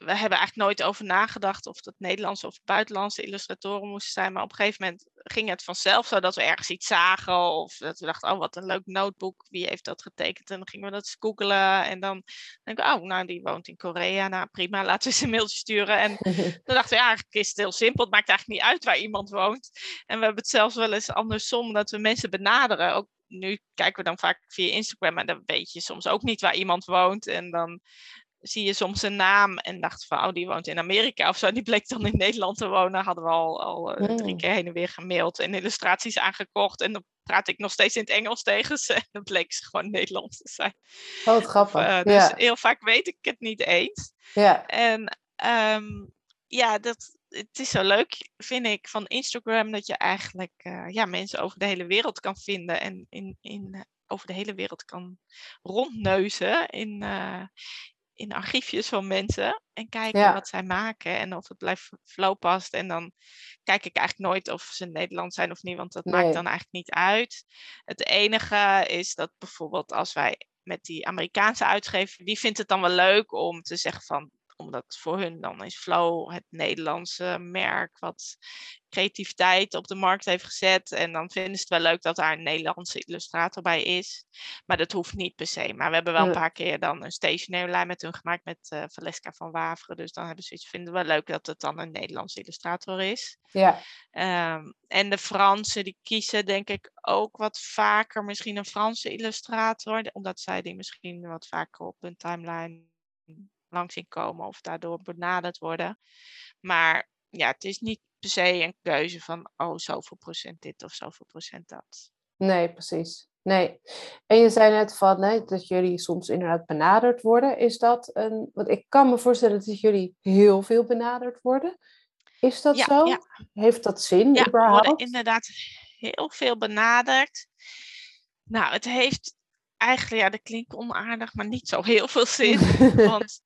we hebben eigenlijk nooit over nagedacht of dat Nederlandse of buitenlandse illustratoren moesten zijn. Maar op een gegeven moment ging het vanzelf zo dat we ergens iets zagen. Of dat we dachten, oh wat een leuk notebook. Wie heeft dat getekend? En dan gingen we dat eens googelen. En dan denken we, oh nou die woont in Korea. Nou prima, laten we eens een mailtje sturen. En dan dachten we, ja eigenlijk is het heel simpel. Het maakt eigenlijk niet uit waar iemand woont. En we hebben het zelfs wel eens andersom dat we mensen benaderen. Ook nu kijken we dan vaak via Instagram, maar dan weet je soms ook niet waar iemand woont. En dan zie je soms een naam en dacht van, oh, die woont in Amerika of zo. Die bleek dan in Nederland te wonen. Hadden we al, al uh, drie keer heen en weer gemaild en illustraties aangekocht. En dan praat ik nog steeds in het Engels tegen ze. En dan bleek ze gewoon Nederlands te zijn. Oh, wat grappig. Of, uh, dus heel vaak weet ik het niet eens. Ja. En um, ja, dat, het is zo leuk, vind ik, van Instagram dat je eigenlijk uh, ja, mensen over de hele wereld kan vinden en in, in, over de hele wereld kan rondneuzen in, uh, in archiefjes van mensen en kijken wat zij maken en of het blijft flow past. En dan kijk ik eigenlijk nooit of ze Nederland zijn of niet, want dat maakt dan eigenlijk niet uit. Het enige is dat bijvoorbeeld als wij met die Amerikaanse uitgever, die vindt het dan wel leuk om te zeggen van omdat voor hun dan is Flow het Nederlandse merk wat creativiteit op de markt heeft gezet. En dan vinden ze het wel leuk dat daar een Nederlandse illustrator bij is. Maar dat hoeft niet per se. Maar we hebben wel een paar keer dan een stationary lijn met hun gemaakt met uh, Valeska van Waveren. Dus dan hebben ze iets, vinden we wel leuk dat het dan een Nederlandse illustrator is. Ja. Um, en de Fransen die kiezen denk ik ook wat vaker misschien een Franse illustrator. Omdat zij die misschien wat vaker op hun timeline langs zien komen of daardoor benaderd worden. Maar ja, het is niet per se een keuze van, oh, zoveel procent dit of zoveel procent dat. Nee, precies. Nee. En je zei net van nee, dat jullie soms inderdaad benaderd worden. Is dat een. Want ik kan me voorstellen dat jullie heel veel benaderd worden. Is dat zo? Ja. Heeft dat zin? Ja, überhaupt? worden inderdaad heel veel benaderd. Nou, het heeft eigenlijk, ja, dat klinkt onaardig, maar niet zo heel veel zin. Want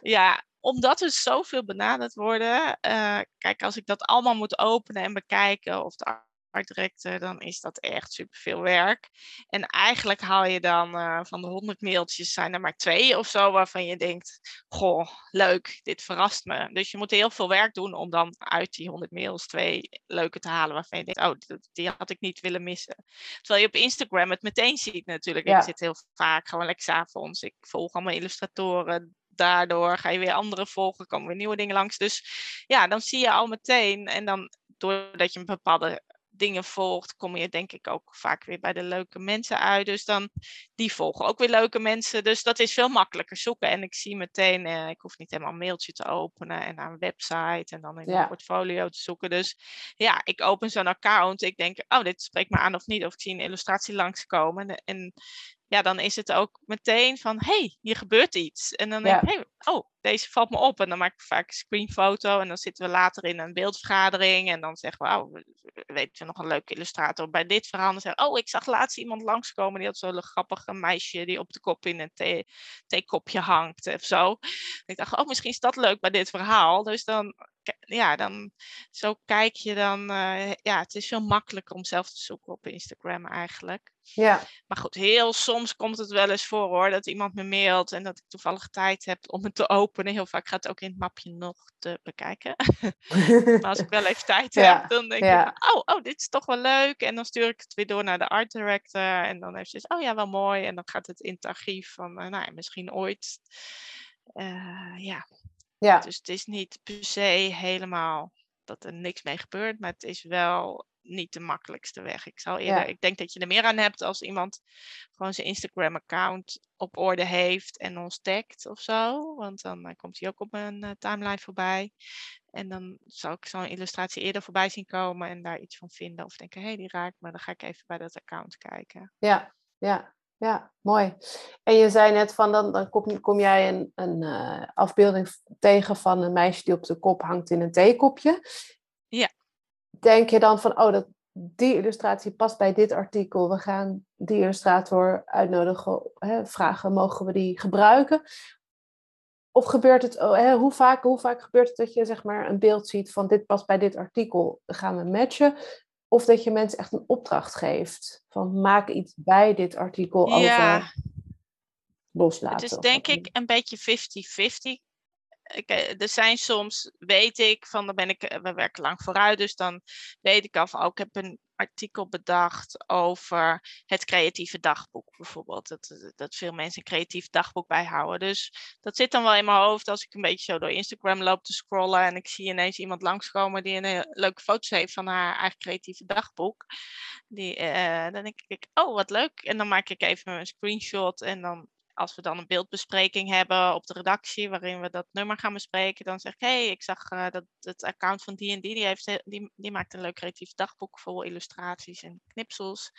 ja, omdat er zoveel benaderd worden, uh, kijk, als ik dat allemaal moet openen en bekijken of de directe, dan is dat echt superveel werk. En eigenlijk haal je dan uh, van de 100 mailtjes zijn er maar twee of zo waarvan je denkt, goh, leuk, dit verrast me. Dus je moet heel veel werk doen om dan uit die 100 mails twee leuke te halen waarvan je denkt, oh, die had ik niet willen missen. Terwijl je op Instagram het meteen ziet natuurlijk. Ik zit heel vaak gewoon lekker avonds. Ik volg allemaal illustratoren, daardoor ga je weer andere volgen, komen weer nieuwe dingen langs. Dus ja, dan zie je al meteen. En dan doordat je een bepaalde dingen volgt, kom je denk ik ook vaak weer bij de leuke mensen uit. Dus dan, die volgen ook weer leuke mensen. Dus dat is veel makkelijker zoeken. En ik zie meteen, eh, ik hoef niet helemaal een mailtje te openen en naar een website en dan in een portfolio te zoeken. Dus ja, ik open zo'n account. Ik denk, oh, dit spreekt me aan of niet. Of ik zie een illustratie langskomen. En ja, dan is het ook meteen van, hey, hier gebeurt iets. En dan denk ik, hey, oh, deze valt me op. En dan maak ik vaak een screenfoto en dan zitten we later in een beeldvergadering en dan zeggen we, oh, weet je nog een leuke illustrator bij dit verhaal. En dan zeggen oh, ik zag laatst iemand langskomen, die had zo'n grappige meisje die op de kop in een thee, theekopje hangt of zo. ik dacht, oh, misschien is dat leuk bij dit verhaal. Dus dan ja, dan zo kijk je dan. Uh, ja, het is veel makkelijker om zelf te zoeken op Instagram eigenlijk. Ja. Maar goed, heel soms komt het wel eens voor hoor, dat iemand me mailt en dat ik toevallig tijd heb om het te openen. Heel vaak gaat het ook in het mapje nog te bekijken. maar als ik wel even tijd heb, dan denk ik, oh, oh, dit is toch wel leuk. En dan stuur ik het weer door naar de art director. En dan heeft ze, oh ja, wel mooi. En dan gaat het in het archief van, uh, nou ja, misschien ooit. Uh, ja, ja. Dus het is niet per se helemaal dat er niks mee gebeurt, maar het is wel niet de makkelijkste weg. Ik, zal eerder, ik denk dat je er meer aan hebt als iemand gewoon zijn Instagram-account op orde heeft en ons tagt of zo. Want dan uh, komt hij ook op mijn uh, timeline voorbij. En dan zal ik zo'n illustratie eerder voorbij zien komen en daar iets van vinden. Of denken, hé, hey, die raakt me, dan ga ik even bij dat account kijken. Ja, ja ja, mooi. En je zei net van, dan, dan kom, kom jij een, een uh, afbeelding tegen van een meisje die op de kop hangt in een theekopje. Ja. Denk je dan van, oh, dat, die illustratie past bij dit artikel. We gaan die illustrator uitnodigen, hè, vragen, mogen we die gebruiken? Of gebeurt het, oh, hè, hoe, vaak, hoe vaak gebeurt het dat je zeg maar, een beeld ziet van dit past bij dit artikel, gaan we matchen? Of dat je mensen echt een opdracht geeft. Van maak iets bij dit artikel ja. over loslaten. Het is denk ik een beetje 50-50. Eh, er zijn soms, weet ik, van dan ben ik, eh, we werken lang vooruit, dus dan weet ik van, oh, ik heb een artikel bedacht over het creatieve dagboek bijvoorbeeld. Dat, dat veel mensen een creatief dagboek bijhouden. Dus dat zit dan wel in mijn hoofd als ik een beetje zo door Instagram loop te scrollen en ik zie ineens iemand langskomen die een leuke foto's heeft van haar eigen creatieve dagboek. Die, dan denk ik, oh wat leuk. En dan maak ik even een screenshot en dan als we dan een beeldbespreking hebben op de redactie, waarin we dat nummer gaan bespreken, dan zeg ik, hé, hey, ik zag uh, dat het account van die en die, die, heeft, die, die maakt een leuk creatief dagboek vol illustraties en knipsels.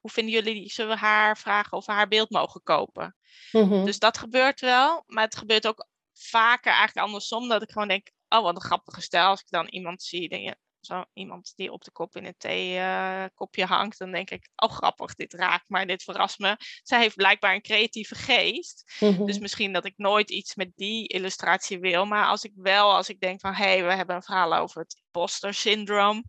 Hoe vinden jullie, zullen we haar vragen of we haar beeld mogen kopen? Mhm. Dus dat gebeurt wel, maar het gebeurt ook vaker eigenlijk andersom, dat ik gewoon denk, oh, wat een grappige stijl. Als ik dan iemand zie, denk je, zo iemand die op de kop in het theekopje uh, hangt, dan denk ik, oh grappig, dit raakt mij, dit verrast me. Zij heeft blijkbaar een creatieve geest. Dus mhm. misschien dat ik nooit iets met die illustratie wil, maar als ik wel, als ik denk van, hé, hey, we hebben een verhaal over het imposter syndroom.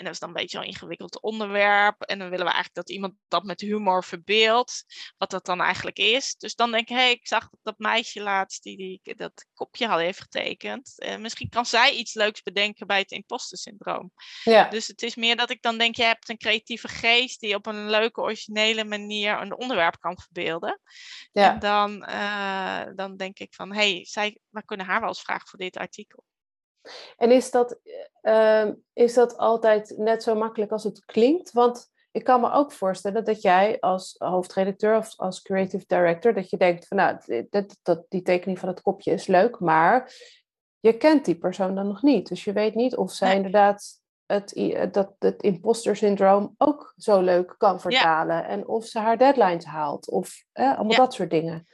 En dat is dan een beetje een ingewikkeld onderwerp. En dan willen we eigenlijk dat iemand dat met humor verbeeldt. Wat dat dan eigenlijk is. Dus dan denk ik, hé, hey, ik zag dat meisje laatst die, die dat kopje had heeft getekend. En eh, misschien kan zij iets leuks bedenken bij het imposter syndroom. Ja. Dus het is meer dat ik dan denk, je hebt een creatieve geest die op een leuke, originele manier een onderwerp kan verbeelden. Ja. En dan, uh, dan denk ik van, hé, hey, zij, we kunnen haar wel eens vragen voor dit artikel. En is dat, uh, is dat altijd net zo makkelijk als het klinkt? Want ik kan me ook voorstellen dat jij als hoofdredacteur of als creative director, dat je denkt van nou, dat, dat, die tekening van het kopje is leuk, maar je kent die persoon dan nog niet. Dus je weet niet of zij inderdaad het, dat, het imposter syndroom ook zo leuk kan vertalen. En of ze haar deadlines haalt. Of allemaal dat soort dingen.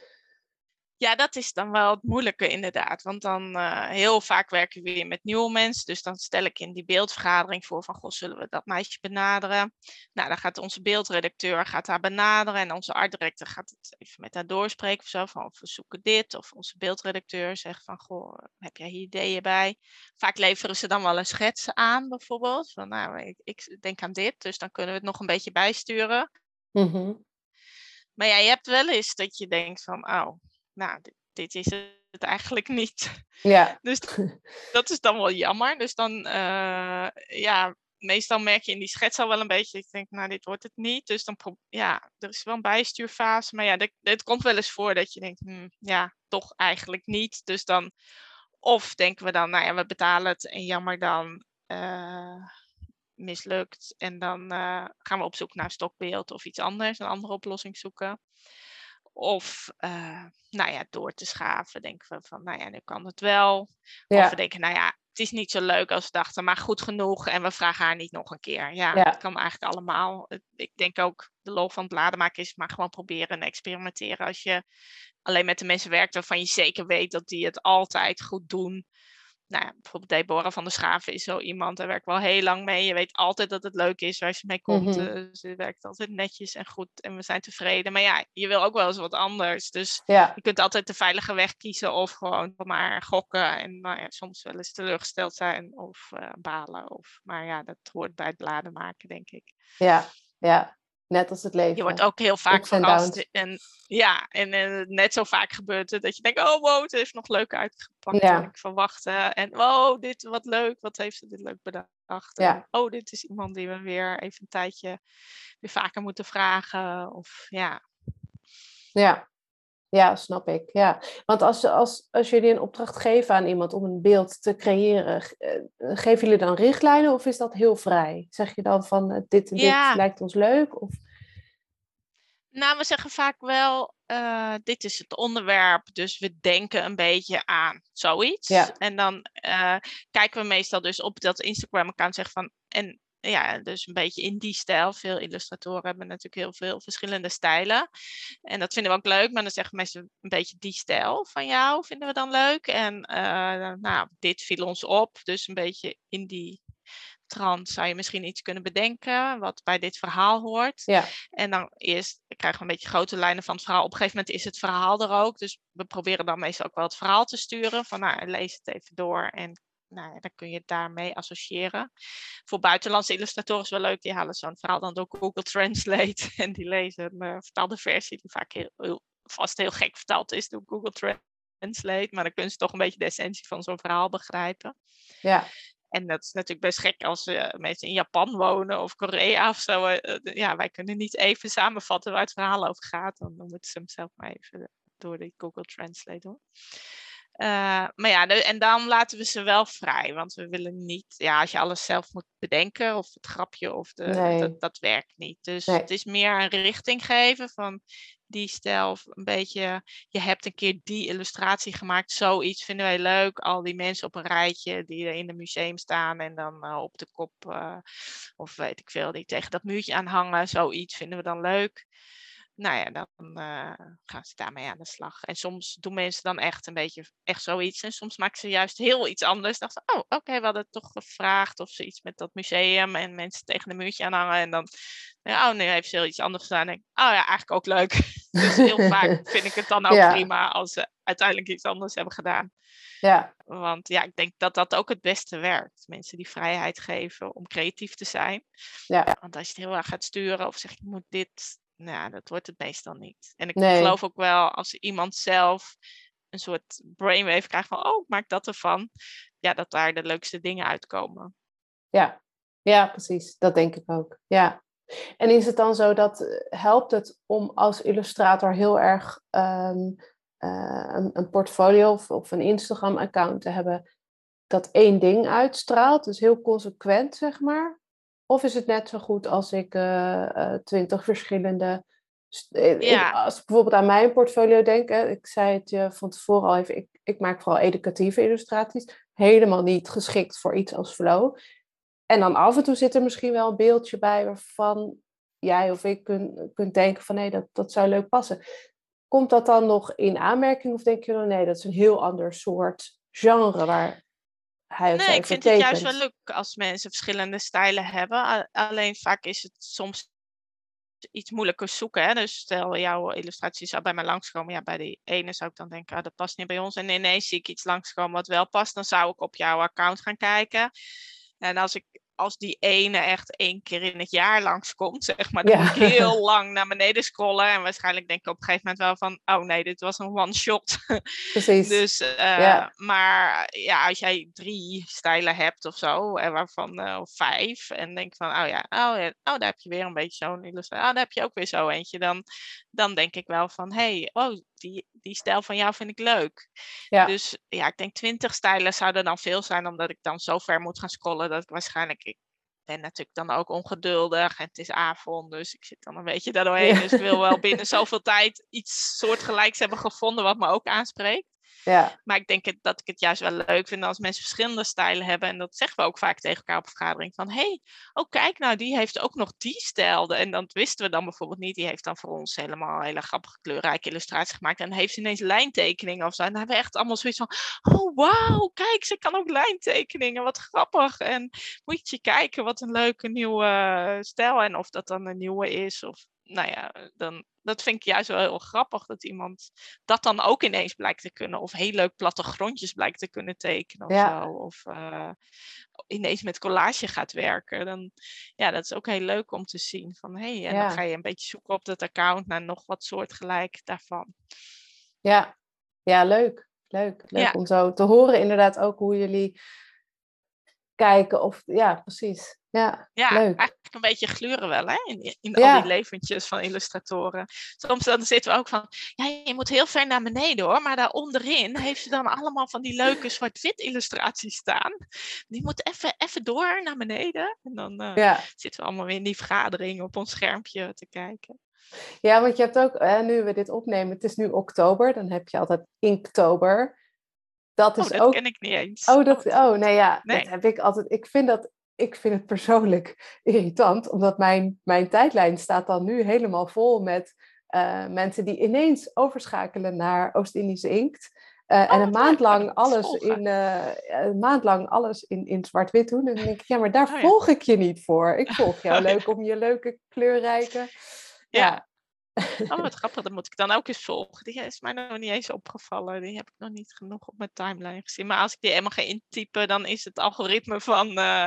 Ja, dat is dan wel het moeilijke inderdaad. Want dan uh, heel vaak werken we weer met nieuwe mensen. Dus dan stel ik in die beeldvergadering voor van, goh, zullen we dat meisje benaderen? Nou, dan gaat onze beeldredacteur gaat haar benaderen. En onze artdirector gaat het even met haar doorspreken of zo. Van, of we zoeken dit. Of onze beeldredacteur zegt van, goh, heb jij hier ideeën bij? Vaak leveren ze dan wel een schets aan bijvoorbeeld. Van, nou, ik, ik denk aan dit. Dus dan kunnen we het nog een beetje bijsturen. Mm Maar ja, je hebt wel eens dat je denkt van, oh nou, dit, dit, is het eigenlijk niet. Ja. Dus dat is dan wel jammer. Dus dan, uh, ja, meestal merk je in die schets al wel een beetje, ik denk, nou, dit wordt het niet. Dus dan, ja, er is wel een bijstuurfase. Maar ja, het komt wel eens voor dat je denkt, hm, ja, toch eigenlijk niet. Dus dan, of denken we dan, nou ja, we betalen het en jammer dan. Uh, mislukt. En dan uh, gaan we op zoek naar stokbeeld of iets anders, een andere oplossing zoeken. Of uh, nou ja, door te schaven denken we van, nou ja, nu kan het wel. Ja. Of we denken, nou ja, het is niet zo leuk als we dachten, maar goed genoeg. En we vragen haar niet nog een keer. Ja, ja. dat kan eigenlijk allemaal. Ik denk ook, de lol van het bladen maken is maar gewoon proberen en experimenteren. Als je alleen met de mensen werkt waarvan je zeker weet dat die het altijd goed doen nou ja, bijvoorbeeld Deborah van der Schaven is zo iemand, daar werkt wel heel lang mee. Je weet altijd dat het leuk is waar ze mee komt. Mm ze werkt altijd netjes en goed en we zijn tevreden. Maar ja, je wil ook wel eens wat anders. Dus je kunt altijd de veilige weg kiezen of gewoon maar gokken. En nou ja, soms wel eens teleurgesteld zijn of uh, balen. Of, maar ja, dat hoort bij het bladen maken, denk ik. Ja, ja. Net als het leven. Je wordt ook heel vaak verrast. En, ja, en, net zo vaak gebeurt het dat je denkt, oh wow, het heeft nog leuk uitgepakt ja. ik verwachtte. En oh, dit wat leuk, wat heeft ze dit leuk bedacht. Ja. En, oh, dit is iemand die we weer even een tijdje weer vaker moeten vragen. Of ja. Ja, ja, snap ik. Ja. Want als, als, als jullie een opdracht geven aan iemand om een beeld te creëren, eh, geven jullie dan richtlijnen of is dat heel vrij? Zeg je dan van uh, dit en dit lijkt ons leuk? Of... Nou, we zeggen vaak wel, uh, dit is het onderwerp, dus we denken een beetje aan zoiets. Ja. En dan kijken we meestal dus op dat Instagram-account zeggen van, en ja, dus een beetje in die stijl. Veel illustratoren hebben natuurlijk heel veel verschillende stijlen. En dat vinden we ook leuk, maar dan zeggen mensen een beetje die stijl van jou vinden we dan leuk. En uh, nou, dit viel ons op, dus een beetje in die trant zou je misschien iets kunnen bedenken wat bij dit verhaal hoort. Ja. En dan eerst krijgen we een beetje grote lijnen van het verhaal. Op een gegeven moment is het verhaal er ook. Dus we proberen dan meestal ook wel het verhaal te sturen. Van nou, lees het even door en nou, dan kun je het daarmee associëren. Voor buitenlandse illustratoren is wel leuk, die halen zo'n verhaal dan door Google Translate en die lezen een uh, vertaalde versie die vaak heel, vast heel gek vertaald is door Google Translate, maar dan kunnen ze toch een beetje de essentie van zo'n verhaal begrijpen. Ja. En dat is natuurlijk best gek als uh, mensen in Japan wonen of Korea of zo. Uh, ja, wij kunnen niet even samenvatten waar het verhaal over gaat. Dan, dan moeten ze hem zelf maar even door de Google Translate doen. Uh, maar ja, en dan laten we ze wel vrij. Want we willen niet, ja, als je alles zelf moet bedenken, of het grapje, of de, nee. dat, dat, werkt niet. Dus nee. het is meer een richting geven van die stijl, of een beetje, je hebt een keer die illustratie gemaakt, zoiets vinden wij leuk. Al die mensen op een rijtje die in het museum staan en dan uh, op de kop, uh, of weet ik veel, die tegen dat muurtje aan hangen, zoiets vinden we dan leuk nou ja, dan uh, gaan ze daarmee aan de slag. En soms doen mensen dan echt een beetje echt zoiets. En soms maken ze juist heel iets anders. Dachten, oh, oké, okay, we hadden toch gevraagd of ze iets met dat museum en mensen tegen de muurtje aan hangen. En dan, oh nee, heeft ze heel iets anders gedaan. En ik, oh ja, eigenlijk ook leuk. dus heel vaak vind ik het dan ook ja. prima als ze uiteindelijk iets anders hebben gedaan. Ja. Want ja, ik denk dat dat ook het beste werkt. Mensen die vrijheid geven om creatief te zijn. Ja. Want als je het heel erg gaat sturen of zeg je moet dit nou, dat wordt het meestal niet. En ik nee. geloof ook wel als iemand zelf een soort brainwave krijgt van, oh, maak dat ervan. Ja, dat daar de leukste dingen uitkomen. Ja, ja, precies. Dat denk ik ook. Ja. En is het dan zo dat eh, helpt het om als illustrator heel erg um, uh, een, een, portfolio of, of een Instagram-account te hebben dat één ding uitstraalt, dus heel consequent, zeg maar? Of is het net zo goed als ik eh, eh, twintig uh, verschillende. Ja. Als ik bijvoorbeeld aan mijn portfolio denk, hè, ik zei het je van tevoren al even, ik, ik maak vooral educatieve illustraties. Helemaal niet geschikt voor iets als flow. En dan af en toe zit er misschien wel een beeldje bij waarvan jij of ik kunt, kunt denken van nee, dat, dat zou leuk passen. komt dat dan nog in aanmerking? Of denk je dan, nee, dat is een heel ander soort genre waar hij Nee, ik vind het juist wel leuk als mensen verschillende stijlen hebben. Alleen vaak is het soms iets moeilijker zoeken. Hè? Dus stel, jouw illustratie zou bij mij langskomen. Ja, bij die ene zou ik dan denken, ah, dat past niet bij ons. En ineens zie ik iets langskomen wat wel past. Dan zou ik op jouw account gaan kijken. En als ik als die ene echt één keer in het jaar langskomt, zeg maar, dan moet ik heel lang naar beneden scrollen. En waarschijnlijk denk ik op een gegeven moment wel van, oh nee, dit was een one-shot. Precies. dus, uh, maar ja, als jij drie stijlen hebt of zo, en waarvan, uh, of vijf, en denk van, oh ja, oh, ja, oh daar heb je weer een beetje zo'n illustratie. Oh, daar heb je ook weer zo eentje. Dan, dan denk ik wel van, hey, oh, die, die stijl van jou vind ik leuk. Ja. Dus ja, ik denk twintig stijlen zouden dan veel zijn, omdat ik dan zo ver moet gaan scrollen dat ik waarschijnlijk, ben natuurlijk dan ook ongeduldig en het is avond, dus ik zit dan een beetje daardoorheen. Dus ik wil wel binnen zoveel tijd iets soortgelijks hebben gevonden wat me ook aanspreekt. Ja. Maar ik denk dat ik het juist wel leuk vind als mensen verschillende stijlen hebben. En dat zeggen we ook vaak tegen elkaar op vergadering. Van hé, hey, oh kijk nou, die heeft ook nog die stijl. En dat wisten we dan bijvoorbeeld niet. Die heeft dan voor ons helemaal hele grappige kleurrijke illustraties gemaakt. En heeft ineens lijntekeningen of zo. En dan hebben we echt allemaal zoiets van, oh wauw, kijk, ze kan ook lijntekeningen. Wat grappig. En moet je kijken, wat een leuke nieuwe stijl. En of dat dan een nieuwe is of nou ja, dan, dat vind ik juist wel heel grappig dat iemand dat dan ook ineens blijkt te kunnen. Of heel leuk plattegrondjes blijkt te kunnen tekenen of ja. zo. Of uh, ineens met collage gaat werken. Dan, ja, dat is ook heel leuk om te zien. Van, hey, en dan ga je een beetje zoeken op dat account naar nog wat soortgelijk daarvan. Ja, ja leuk. Leuk, leuk om zo te horen inderdaad ook hoe jullie kijken of ja, precies. Ja, ja leuk. eigenlijk een beetje gluren wel hè? in, in al die leventjes van illustratoren. Soms dan zitten we ook van, ja, je moet heel ver naar beneden hoor, maar daar onderin heeft ze dan allemaal van die leuke zwart-wit illustraties staan. Die moet even, even door naar beneden en dan uh, zitten we allemaal weer in die vergadering op ons schermpje te kijken. Ja, want je hebt ook, hè, nu we dit opnemen, het is nu oktober, dan heb je altijd inktober. Dat, oh, is oh, dat ook... ken ik niet eens. Oh, dat, oh nee, ja, nee. dat heb ik altijd. Ik vind dat ik vind het persoonlijk irritant, omdat mijn, mijn tijdlijn staat dan nu helemaal vol met uh, mensen die ineens overschakelen naar Oost-Indische inkt. Uh, oh, en een maand lang alles in, uh, een maand lang alles in, in zwart-wit doen. En dan denk ik, ja, maar daar oh, volg ik je niet voor. Ik volg jou leuk om je leuke kleurrijke. Ja. Oh, wat grappig. Dat moet ik dan ook eens volgen. Die is mij nog niet eens opgevallen. Die heb ik nog niet genoeg op mijn timeline gezien. Maar als ik die helemaal ga intypen, dan is het algoritme van uh,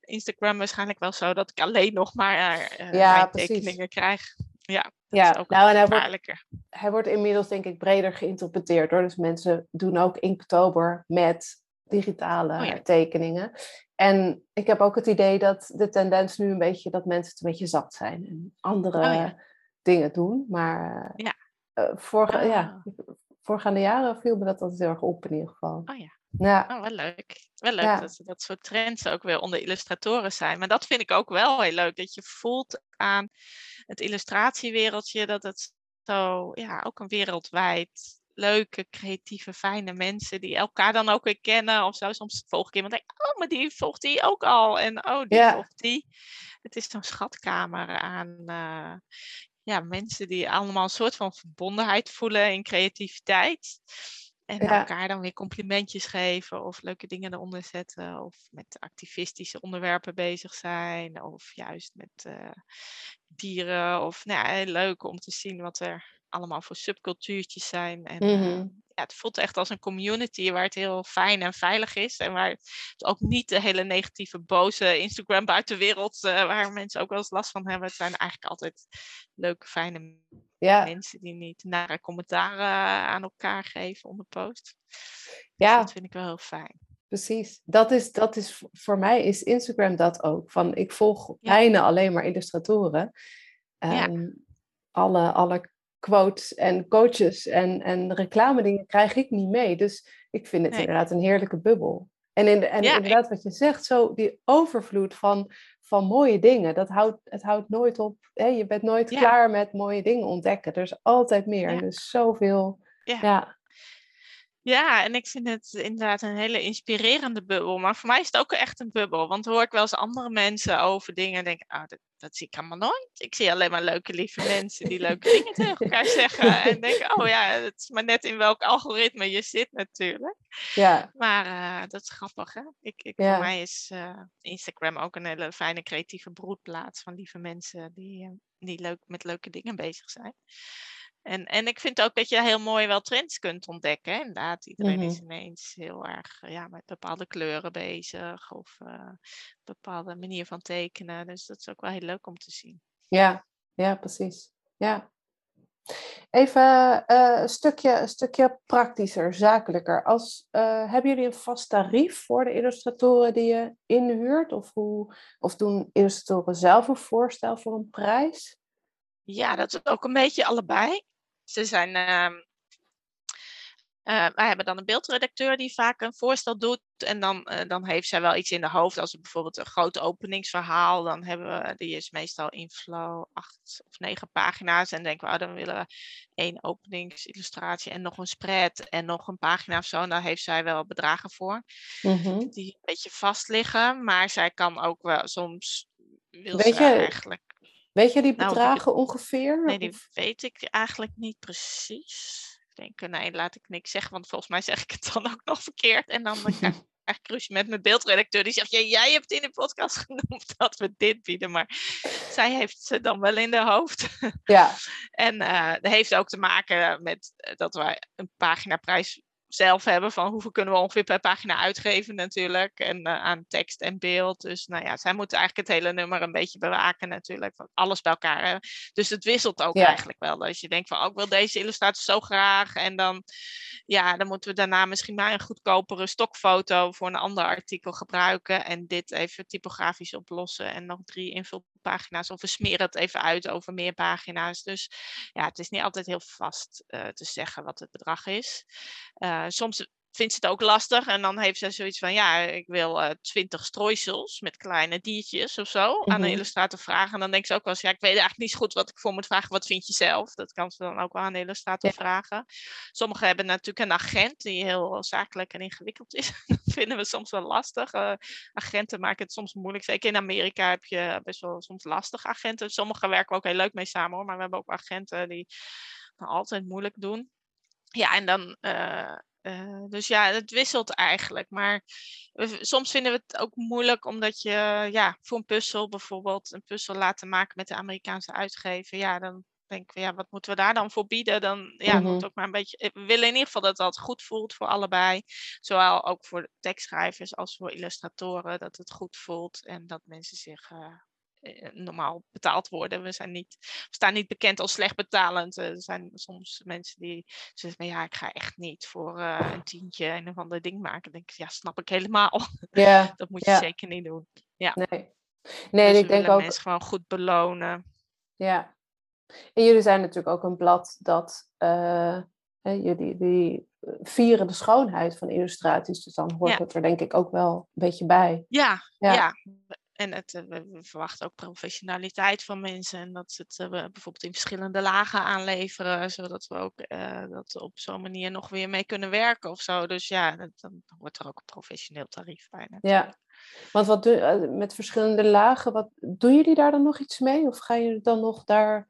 Instagram waarschijnlijk wel zo dat ik alleen nog maar uh, ja, tekeningen krijg. Ja, dat ja. is ook nou, en hij wordt, hij wordt inmiddels denk ik breder geïnterpreteerd hoor. Dus mensen doen ook Inktober met digitale oh, tekeningen. En ik heb ook het idee dat de tendens nu een beetje dat mensen het een beetje zat zijn. En andere oh, ja dingen doen. Maar ja. Uh, vorige, ja, ah. voorgaande jaren viel me dat altijd heel erg op in ieder geval. Oh ja. Ja. Oh, wel leuk. Wel leuk dat dat soort trends ook weer onder illustratoren zijn. Maar dat vind ik ook wel heel leuk. Dat je voelt aan het illustratiewereldje dat het zo, ja, ook een wereldwijd leuke, creatieve, fijne mensen die elkaar dan ook weer kennen of zo. Soms volg ik iemand en denk oh, maar die volgt die ook al. En oh, die volgt die. Het is zo'n schatkamer aan, uh, ja, mensen die allemaal een soort van verbondenheid voelen in creativiteit. En elkaar dan weer complimentjes geven of leuke dingen eronder zetten. Of met activistische onderwerpen bezig zijn. Of juist met uh, dieren. Of nou ja, heel leuk om te zien wat er allemaal voor subcultuurtjes zijn. En mm ja, het voelt echt als een community waar het heel fijn en veilig is. En waar het ook niet de hele negatieve, boze Instagram buitenwereld, uh, waar mensen ook wel eens last van hebben. Het zijn eigenlijk altijd leuke, fijne ja. mensen die niet nare commentaren aan elkaar geven onder post. Dus ja. dat vind ik wel heel fijn. Precies. Dat is, dat is voor mij is Instagram dat ook. Van ik volg bijna alleen maar illustratoren. Um, alle, alle quotes en coaches en, en reclame dingen krijg ik niet mee. Dus ik vind het inderdaad een heerlijke bubbel. En, in de, en inderdaad, wat je zegt, zo die overvloed van, van mooie dingen, dat houdt, het houdt nooit op. Hè? Je bent nooit klaar met mooie dingen ontdekken. Er is altijd meer. Er is zoveel. Ja. Ja, en ik vind het inderdaad een hele inspirerende bubbel. Maar voor mij is het ook echt een bubbel. Want hoor ik wel eens andere mensen over dingen en denk, oh, dat, dat zie ik allemaal nooit. Ik zie alleen maar leuke, lieve mensen die leuke dingen tegen elkaar zeggen. En denk, oh ja, het is maar net in welk algoritme je zit natuurlijk. Ja. Maar uh, dat is grappig, hè? Ik, ik, Voor mij is uh, Instagram ook een hele fijne creatieve broedplaats van lieve mensen die, uh, die leuk, met leuke dingen bezig zijn. En, en ik vind ook dat je heel mooi wel trends kunt ontdekken. Hè? Inderdaad, iedereen is mhm. ineens heel erg ja, met bepaalde kleuren bezig of uh, een bepaalde manier van tekenen. Dus dat is ook wel heel leuk om te zien. Ja, ja precies. Ja. Even uh, een, stukje, een stukje praktischer, zakelijker. Als, uh, hebben jullie een vast tarief voor de illustratoren die je inhuurt? Of, hoe, of doen illustratoren zelf een voorstel voor een prijs? Ja, dat is ook een beetje allebei. Ze zijn. Uh, uh, wij hebben dan een beeldredacteur die vaak een voorstel doet. En dan, uh, dan heeft zij wel iets in de hoofd. Als het bijvoorbeeld een groot openingsverhaal. Dan hebben we, die is meestal in flow acht of negen pagina's. En denken we, oh, dan willen we één openingsillustratie en nog een spread. En nog een pagina of zo. En daar heeft zij wel bedragen voor. Mm-hmm. Die een beetje vast liggen. Maar zij kan ook wel soms. Wil Weet je, eigenlijk Weet je die nou, bedragen ongeveer? Nee, die weet ik eigenlijk niet precies. Ik denk, eh, nee, laat ik niks zeggen, want volgens mij zeg ik het dan ook nog verkeerd. En dan krijg ik eigenlijk ruzie met mijn beeldredacteur. Die zegt, ja, jij hebt in de podcast genoemd dat we dit bieden. Maar zij heeft ze dan wel in de hoofd. Ja. en uh, dat heeft ook te maken met eh, dat wij een paginaprijs zelf hebben van hoeveel kunnen we ongeveer per pagina uitgeven natuurlijk. En uh, aan tekst en beeld. Dus nou ja, zij moeten eigenlijk het hele nummer een beetje bewaken natuurlijk. Van alles bij elkaar. Hè. Dus het wisselt ook eigenlijk wel. Als je denkt van, ook oh, wil deze illustratie zo graag. En dan, ja, dan moeten we daarna misschien maar een goedkopere stokfoto voor een ander artikel gebruiken. En dit even typografisch oplossen. En nog drie invulpagina's. Of we smeren het even uit over meer pagina's. Dus ja, het is niet altijd heel vast uh, te zeggen wat het bedrag is. Uh, soms vindt ze het ook lastig. En dan heeft ze zoiets van, ja, ik wil uh, twintig strooisels met kleine diertjes of zo aan een mhm. illustrator vragen. En dan denkt ze ook wel eens, ja, ik weet eigenlijk niet zo goed wat ik voor moet vragen. Wat vind je zelf? Dat kan ze dan ook wel aan de illustrator vragen. Sommigen hebben natuurlijk een agent die heel zakelijk en ingewikkeld is. dat vinden we soms wel lastig. Uh, agenten maken het soms moeilijk. Zeker in Amerika heb je best wel soms lastig agenten. Sommigen werken ook heel leuk mee samen hoor. Maar we hebben ook agenten die altijd moeilijk doen ja, en dan. Uh, uh, dus ja, het wisselt eigenlijk. Maar soms vinden we het ook moeilijk omdat je ja, voor een puzzel bijvoorbeeld een puzzel laten maken met de Amerikaanse uitgever. Ja, dan denken we, ja, wat moeten we daar dan voor bieden? Dan ja, mm moet ook maar een beetje. Eh, we willen in ieder geval dat dat goed voelt voor allebei. Zowel ook voor tekstschrijvers als voor illustratoren. Dat het goed voelt en dat mensen zich uh, eh, normaal betaald worden. We, zijn niet, we staan niet bekend als slecht betalend. Er zijn soms mensen die zeggen, ja, ik ga echt niet voor uh, een tientje een of ander ding maken. Dan denk ik, ja, snap ik helemaal. Ja, dat moet je zeker niet doen. Ja. Nee, nee dus ik denk ook... mensen gewoon goed belonen. Ja. En jullie zijn natuurlijk ook een blad dat... Uh, jullie die vieren de schoonheid van illustraties. Dus dan hoort het er denk ik ook wel een beetje bij. Ja, ja. ja. En het, eh, we verwachten ook professionaliteit van mensen. En dat ze het uh, bijvoorbeeld in verschillende lagen aanleveren. Zodat we ook uh, dat op zo'n manier nog weer mee kunnen werken of zo. Dus ja, dat, dan wordt er ook een professioneel tarief bij. Natuurlijk. Ja, want wat doe, met verschillende lagen, wat, doen jullie daar dan nog iets mee? Of ga je dan nog daar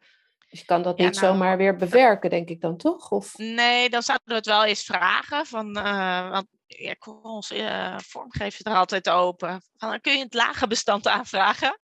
dus je kan dat niet nou, zomaar weer bewerken, denk ik dan toch? Of? Nee, dan zouden we het wel eens vragen. Van, uh, want ja, onze uh, vormgever er altijd open. Van, dan kun je het lage bestand aanvragen.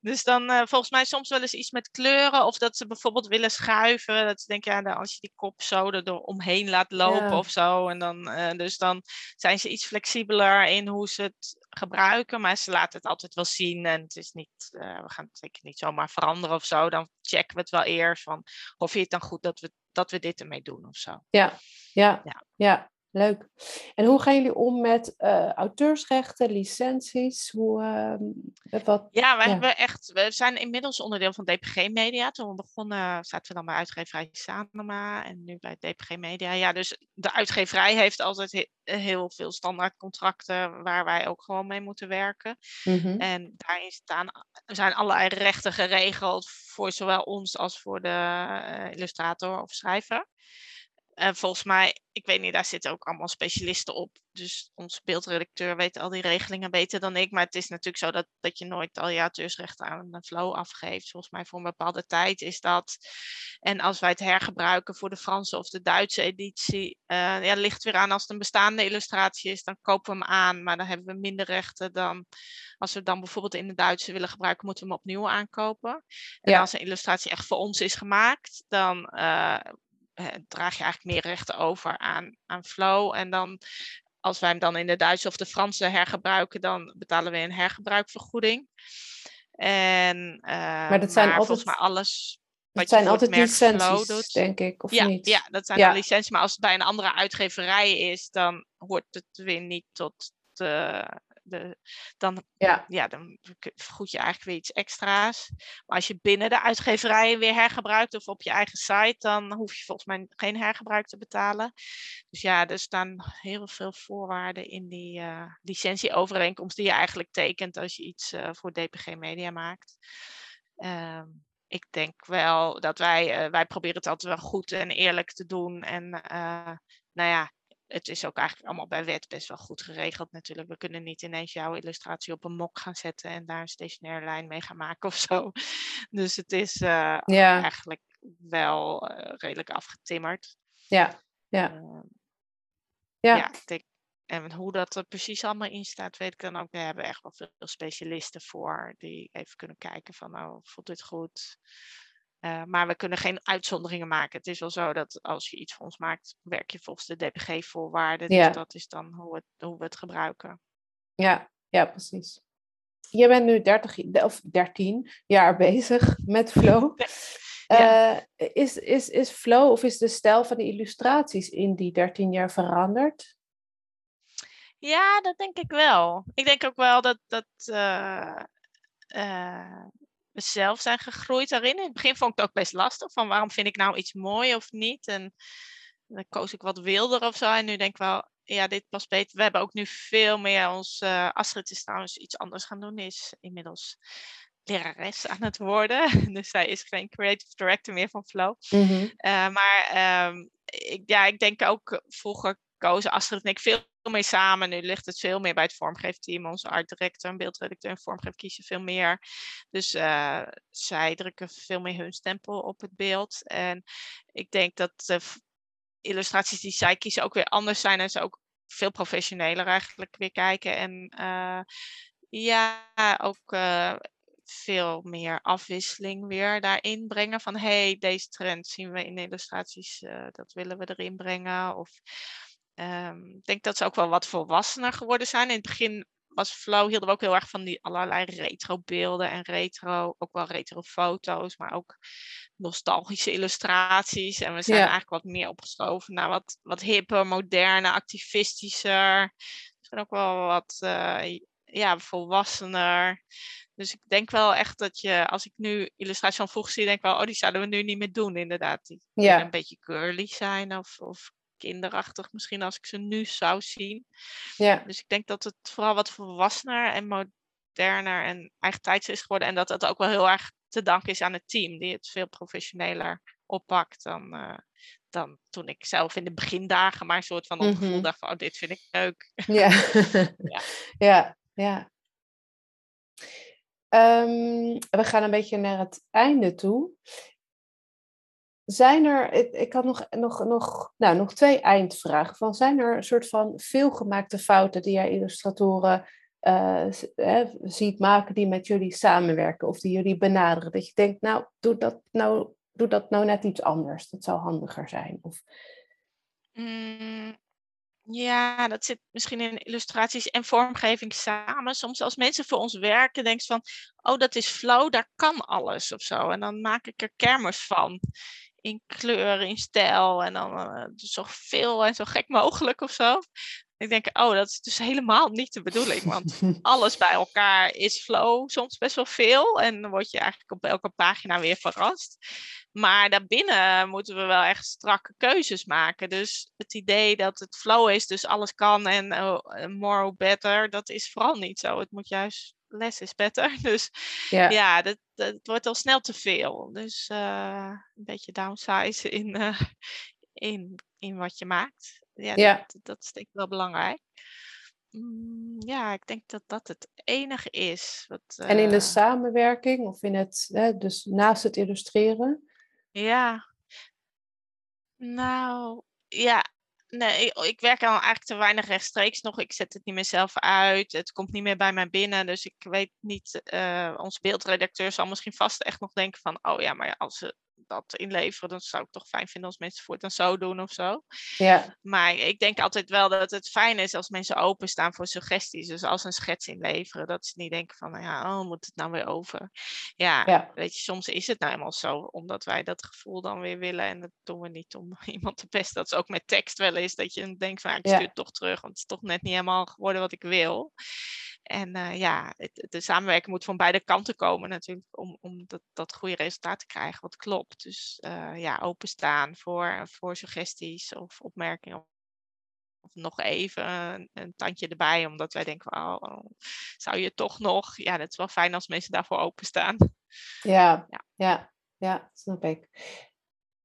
Dus dan uh, volgens mij soms wel eens iets met kleuren. Of dat ze bijvoorbeeld willen schuiven. Dat ze denken, ja, als je die kop zo er omheen laat lopen of zo. En dan, uh, dus dan zijn ze iets flexibeler in hoe ze het gebruiken. Maar ze laten het altijd wel zien. En het is niet, uh, we gaan het zeker niet zomaar veranderen of zo. Dan checken we het wel eerst van, of je het dan goed dat we, dat we dit ermee doen of zo. Ja, ja, ja. ja. Leuk. En hoe gaan jullie om met uh, auteursrechten, licenties? Hoe, uh, wat, ja, we, Hebben echt, we zijn inmiddels onderdeel van DPG Media. Toen we begonnen zaten we dan bij uitgeverij Sanoma en nu bij DPG Media. Ja, dus de uitgeverij heeft altijd heel veel standaardcontracten waar wij ook gewoon mee moeten werken. Mm-hmm. En daarin staan, zijn allerlei rechten geregeld voor zowel ons als voor de uh, illustrator of schrijver. En volgens mij, ik weet niet, daar zitten ook allemaal specialisten op. Dus onze beeldredacteur weet al die regelingen beter dan ik. Maar het is natuurlijk zo dat, dat je nooit al je auteursrechten aan een flow afgeeft. Volgens mij voor een bepaalde tijd is dat. En als wij het hergebruiken voor de Franse of de Duitse editie, uh, ja, ligt weer aan als het een bestaande illustratie is, dan kopen we hem aan. Maar dan hebben we minder rechten dan als we dan bijvoorbeeld in de Duitse willen gebruiken, moeten we hem opnieuw aankopen. En als een illustratie echt voor ons is gemaakt, dan uh, draag je eigenlijk meer rechten over aan, aan Flow. En dan, als wij hem dan in de Duitse of de Franse hergebruiken, dan betalen we een hergebruikvergoeding. En, maar dat zijn maar altijd, volgens mij alles. Dat zijn altijd licenties, denk ik, of ja, niet? Ja, dat zijn ja. licenties. Maar als het bij een andere uitgeverij is, dan hoort het weer niet tot de, de, dan, ja. Ja, dan vergoed je eigenlijk weer iets extra's. Maar als je binnen de uitgeverij weer hergebruikt of op je eigen site, dan hoef je volgens mij geen hergebruik te betalen. Dus ja, er staan heel veel voorwaarden in die uh, licentieovereenkomst die je eigenlijk tekent als je iets uh, voor DPG Media maakt. Uh, ik denk wel dat wij, uh, wij proberen het altijd wel goed en eerlijk te doen. En nou ja, het is ook eigenlijk allemaal bij wet best wel goed geregeld natuurlijk. We kunnen niet ineens jouw illustratie op een mok gaan zetten en daar een stationaire lijn mee gaan maken of zo. Dus het is uh, ja. eigenlijk wel uh, redelijk afgetimmerd. Ja, ja. Uh, ja. ja denk, en hoe dat er precies allemaal in staat, weet ik dan ook. We hebben echt wel veel specialisten voor die even kunnen kijken van, nou, voelt dit goed? Uh, maar we kunnen geen uitzonderingen maken. Het is wel zo dat als je iets voor ons maakt, werk je volgens de DPG-voorwaarden. Ja. Dus dat is dan hoe, het, hoe we het gebruiken. Ja, ja, precies. Je bent nu 30 of 13 jaar bezig met Flow. Ja. Uh, is, is, is Flow of is de stijl van de illustraties in die 13 jaar veranderd? Ja, dat denk ik wel. Ik denk ook wel dat, dat uh, we zelf zijn gegroeid daarin. In het begin vond ik het ook best lastig. Van waarom vind ik nou iets mooi of niet? En dan koos ik wat wilder of zo. En nu denk ik wel, ja, dit past beter. We hebben ook nu veel meer ons... Uh, Astrid is trouwens iets anders gaan doen. Is inmiddels lerares aan het worden. Dus zij is geen creative director meer van Flow. Mm-hmm. Uh, maar um, ik, ja, ik denk ook vroeger kozen Astrid en ik veel mee samen. Nu ligt het veel meer bij het vormgeefteam. Onze art director en beeldredacteur en vormgeef kiezen veel meer. Dus uh, zij drukken veel meer hun stempel op het beeld. En ik denk dat de illustraties die zij kiezen ook weer anders zijn. En ze ook veel professioneler eigenlijk weer kijken. En uh, ja, ook uh, veel meer afwisseling weer daarin brengen. Van hey, deze trend zien we in illustraties, dat willen we erin brengen. Of um, ik denk dat ze ook wel wat volwassener geworden zijn. In het begin was Flow, hielden we ook heel erg van die allerlei retro beelden en retro, ook wel retro foto's, maar ook nostalgische illustraties. En we zijn Ja. eigenlijk wat meer opgeschoven naar wat, wat hipper, moderne, activistischer. Misschien ook wel wat uh, ja, volwassener. Dus ik denk wel echt dat je, als ik nu illustraties van vroeger zie, denk ik wel, oh, die zouden we nu niet meer doen, inderdaad. Die Ja. een beetje girly zijn of, of kinderachtig misschien als ik ze nu zou zien. Ja, Dus ik denk dat het vooral wat volwassener en moderner en eigentijds is geworden. En dat dat ook wel heel erg te danken is aan het team, die het veel professioneler oppakt dan, uh, dan toen ik zelf in de begindagen maar een soort van op Mhm. gevoel dacht van, oh, dit vind ik leuk. ja. Ja. ja, ja. Ehm, we gaan een beetje naar het einde toe. Zijn er, ik, had nog, nog, nog, nou, nog twee eindvragen. Van, zijn er een soort van veelgemaakte fouten die jij illustratoren eh, ziet maken die met jullie samenwerken of die jullie benaderen? Dat je denkt, nou, doe dat nou, doe dat nou net iets anders. Dat zou handiger zijn. Of, Mm, ja, dat zit misschien in illustraties en vormgeving samen. Soms als mensen voor ons werken, denk je van, oh, dat is flow, daar kan alles of zo. En dan maak ik er kermis van. In kleur, in stijl en dan uh, zo veel en zo gek mogelijk of zo. Ik denk, oh, dat is dus helemaal niet de bedoeling. Want alles bij elkaar is flow, soms best wel veel. En dan word je eigenlijk op elke pagina weer verrast. Maar daarbinnen moeten we wel echt strakke keuzes maken. Dus het idee dat het flow is, dus alles kan en uh, more better, dat is vooral niet zo. Het moet juist less is better. Dus ja. ja, dat, dat wordt al snel te veel. Dus uh, een beetje downsize in, uh, in in wat je maakt. Ja, Ja. Dat, dat is denk ik wel belangrijk. Mm, ja, ik denk dat dat het enige is. Wat, En in de eh, samenwerking of in het, hè, dus naast het illustreren? Ja. Nou, ja. Nee, ik, werk al eigenlijk te weinig rechtstreeks nog. Ik zet het niet meer zelf uit. Het komt niet meer bij mij binnen. Dus ik weet niet, eh ons beeldredacteur zal misschien vast echt nog denken van... Oh ja, maar als dat inleveren, dan zou ik toch fijn vinden als mensen voortaan zo doen of zo. Ja, Maar ik denk altijd wel dat het fijn is als mensen openstaan voor suggesties. Dus als een schets inleveren, dat ze niet denken van, nou ja, oh, moet het nou weer over? Ja, ja, weet je, soms is het nou eenmaal zo, omdat wij dat gevoel dan weer willen. En dat doen we niet om iemand te pesten. Dat is ook met tekst wel eens, dat je denkt van, ik Ja. stuur het toch terug, want het is toch net niet helemaal geworden wat ik wil. En eh, ja, het, de samenwerking moet van beide kanten komen natuurlijk, om, om dat, dat goede resultaat te krijgen wat klopt. Dus eh, ja, openstaan voor, voor suggesties of opmerkingen. Of nog even een, een tandje erbij, omdat wij denken, oh, oh, zou je toch nog? Ja, dat is wel fijn als mensen daarvoor openstaan. ja, Ja. ja, ja, snap ik.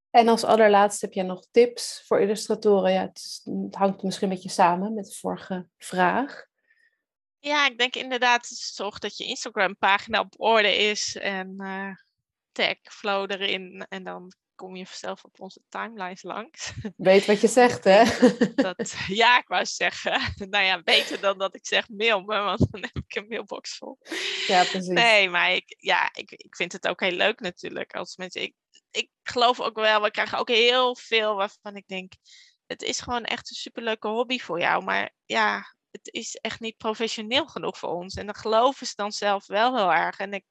En als allerlaatste heb jij nog tips voor illustratoren? Ja, het, is- het hangt misschien een beetje samen met de vorige vraag. Ja, ik denk inderdaad, zorg dat je Instagram-pagina op orde is en eh, tag flow erin. En dan kom je vanzelf op onze timelines langs. Weet wat je zegt, hè? Dat, ja, ik wou zeggen, nou ja, beter dan dat ik zeg mail me, want dan heb ik een mailbox vol. Ja, precies. Nee, maar ik, ja, ik, ik vind het ook heel leuk natuurlijk. Als mensen, ik, ik geloof ook wel, we krijgen ook heel veel waarvan ik denk, het is gewoon echt een superleuke hobby voor jou. Maar ja, het is echt niet professioneel genoeg voor ons. En dan geloven ze dan zelf wel heel erg. En ik,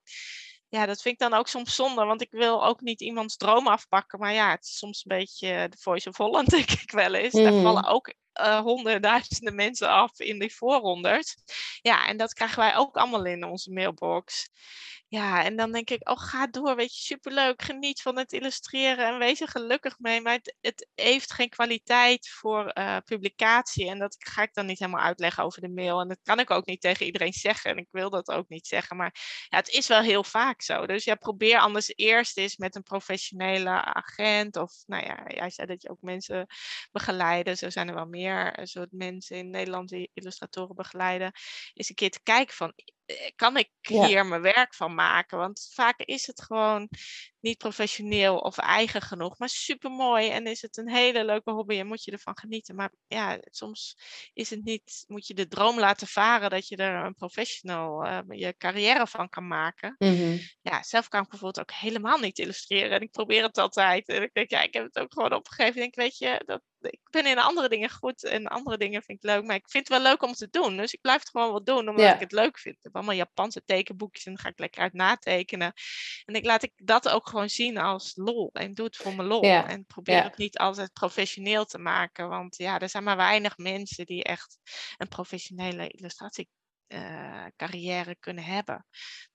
ja, dat vind ik dan ook soms zonde, want ik wil ook niet iemands droom afpakken. Maar ja, het is soms een beetje de Voice of Holland, denk ik wel eens. Daar Mhm. vallen ook eh, honderdduizenden mensen af in die voorrondes. Ja, en dat krijgen wij ook allemaal in onze mailbox. Ja, en dan denk ik, oh, ga door, weet je, superleuk, geniet van het illustreren en wees er gelukkig mee. Maar het, het heeft geen kwaliteit voor eh, publicatie en dat ga ik dan niet helemaal uitleggen over de mail. En dat kan ik ook niet tegen iedereen zeggen en ik wil dat ook niet zeggen. Maar ja, het is wel heel vaak zo. Dus ja, probeer anders eerst eens met een professionele agent of, nou ja, jij zei dat je ook mensen begeleiden. Zo zijn er wel meer eh, soort mensen in Nederland die illustratoren begeleiden. Eens een keer te kijken van, kan ik Ja. hier mijn werk van maken? Want vaak is het gewoon niet professioneel of eigen genoeg, maar super mooi. En is het een hele leuke hobby en moet je ervan genieten. Maar ja, soms is het niet, moet je de droom laten varen dat je er een professional eh, je carrière van kan maken. Mhm. Ja, zelf kan ik bijvoorbeeld ook helemaal niet illustreren. En ik probeer het altijd. En ik denk, ja, ik heb het ook gewoon opgegeven. Ik denk, weet je, dat, ik ben in andere dingen goed en andere dingen vind ik leuk. Maar ik vind het wel leuk om te doen. Dus ik blijf het gewoon wel doen, omdat Ja. ik het leuk vind. Ik heb allemaal Japanse tekenboekjes en dan ga ik lekker uit natekenen. En ik laat ik dat ook gewoon zien als lol. En doe het voor mijn lol. Ja, En probeer ja. het niet altijd professioneel te maken. Want ja, er zijn maar weinig mensen die echt een professionele illustratie eh, carrière kunnen hebben.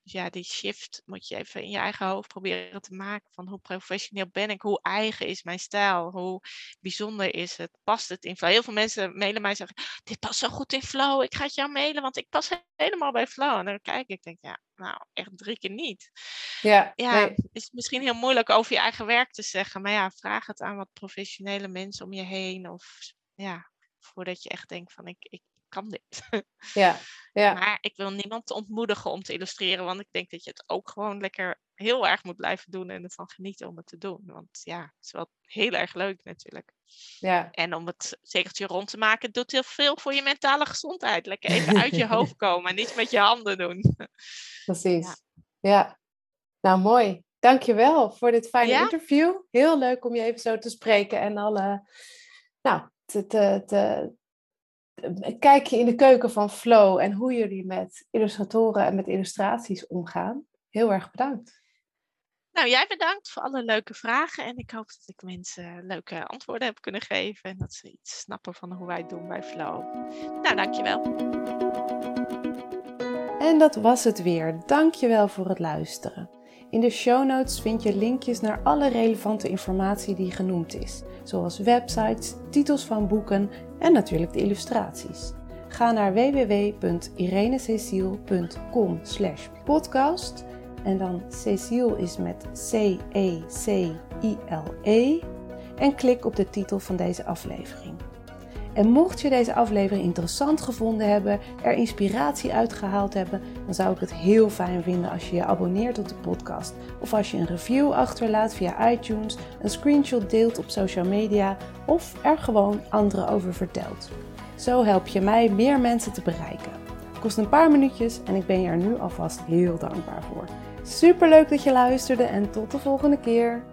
Dus ja, die shift moet je even in je eigen hoofd proberen te maken. Van hoe professioneel ben ik? Hoe eigen is mijn stijl? Hoe bijzonder is het? Past het in flow? Heel veel mensen mailen mij en zeggen, dit past zo goed in flow. Ik ga het jou mailen, want ik pas helemaal bij flow. En dan kijk ik, denk ja, nou, echt drie keer niet. Ja, Ja, nee. is misschien heel moeilijk over je eigen werk te zeggen. Maar ja, vraag het aan wat professionele mensen om je heen. Of ja, voordat je echt denkt van, ik, ik kan dit. ja, ja. Maar ik wil niemand ontmoedigen om te illustreren, want ik denk dat je het ook gewoon lekker heel erg moet blijven doen en ervan genieten om het te doen. Want ja, het is wel heel erg leuk natuurlijk. ja. En om het zekertje rond te maken, het doet heel veel voor je mentale gezondheid. Lekker even uit je hoofd komen en niet met je handen doen. Precies. Ja. Ja. Nou, mooi. Dankjewel voor dit fijne Ja? interview. Heel leuk om je even zo te spreken en alle, nou, te, te, te, een kijkje in de keuken van Flow en hoe jullie met illustratoren en met illustraties omgaan. Heel erg bedankt. Nou, jij bedankt voor alle leuke vragen en ik hoop dat ik mensen leuke antwoorden heb kunnen geven en dat ze iets snappen van hoe wij het doen bij Flow. Nou, dankjewel. En dat was het weer. Dankjewel voor het luisteren. In de show notes vind je linkjes naar alle relevante informatie die genoemd is, zoals websites, titels van boeken en natuurlijk de illustraties. Ga naar www.irenececiel.com podcast en dan Cecile is met C-E-C-I-L-E en klik op de titel van deze aflevering. En mocht je deze aflevering interessant gevonden hebben, er inspiratie uitgehaald hebben, dan zou ik het heel fijn vinden als je je abonneert op de podcast. Of als je een review achterlaat via iTunes, een screenshot deelt op social media of er gewoon anderen over vertelt. Zo help je mij meer mensen te bereiken. Het kost een paar minuutjes en ik ben je er nu alvast heel dankbaar voor. Super leuk dat je luisterde en tot de volgende keer.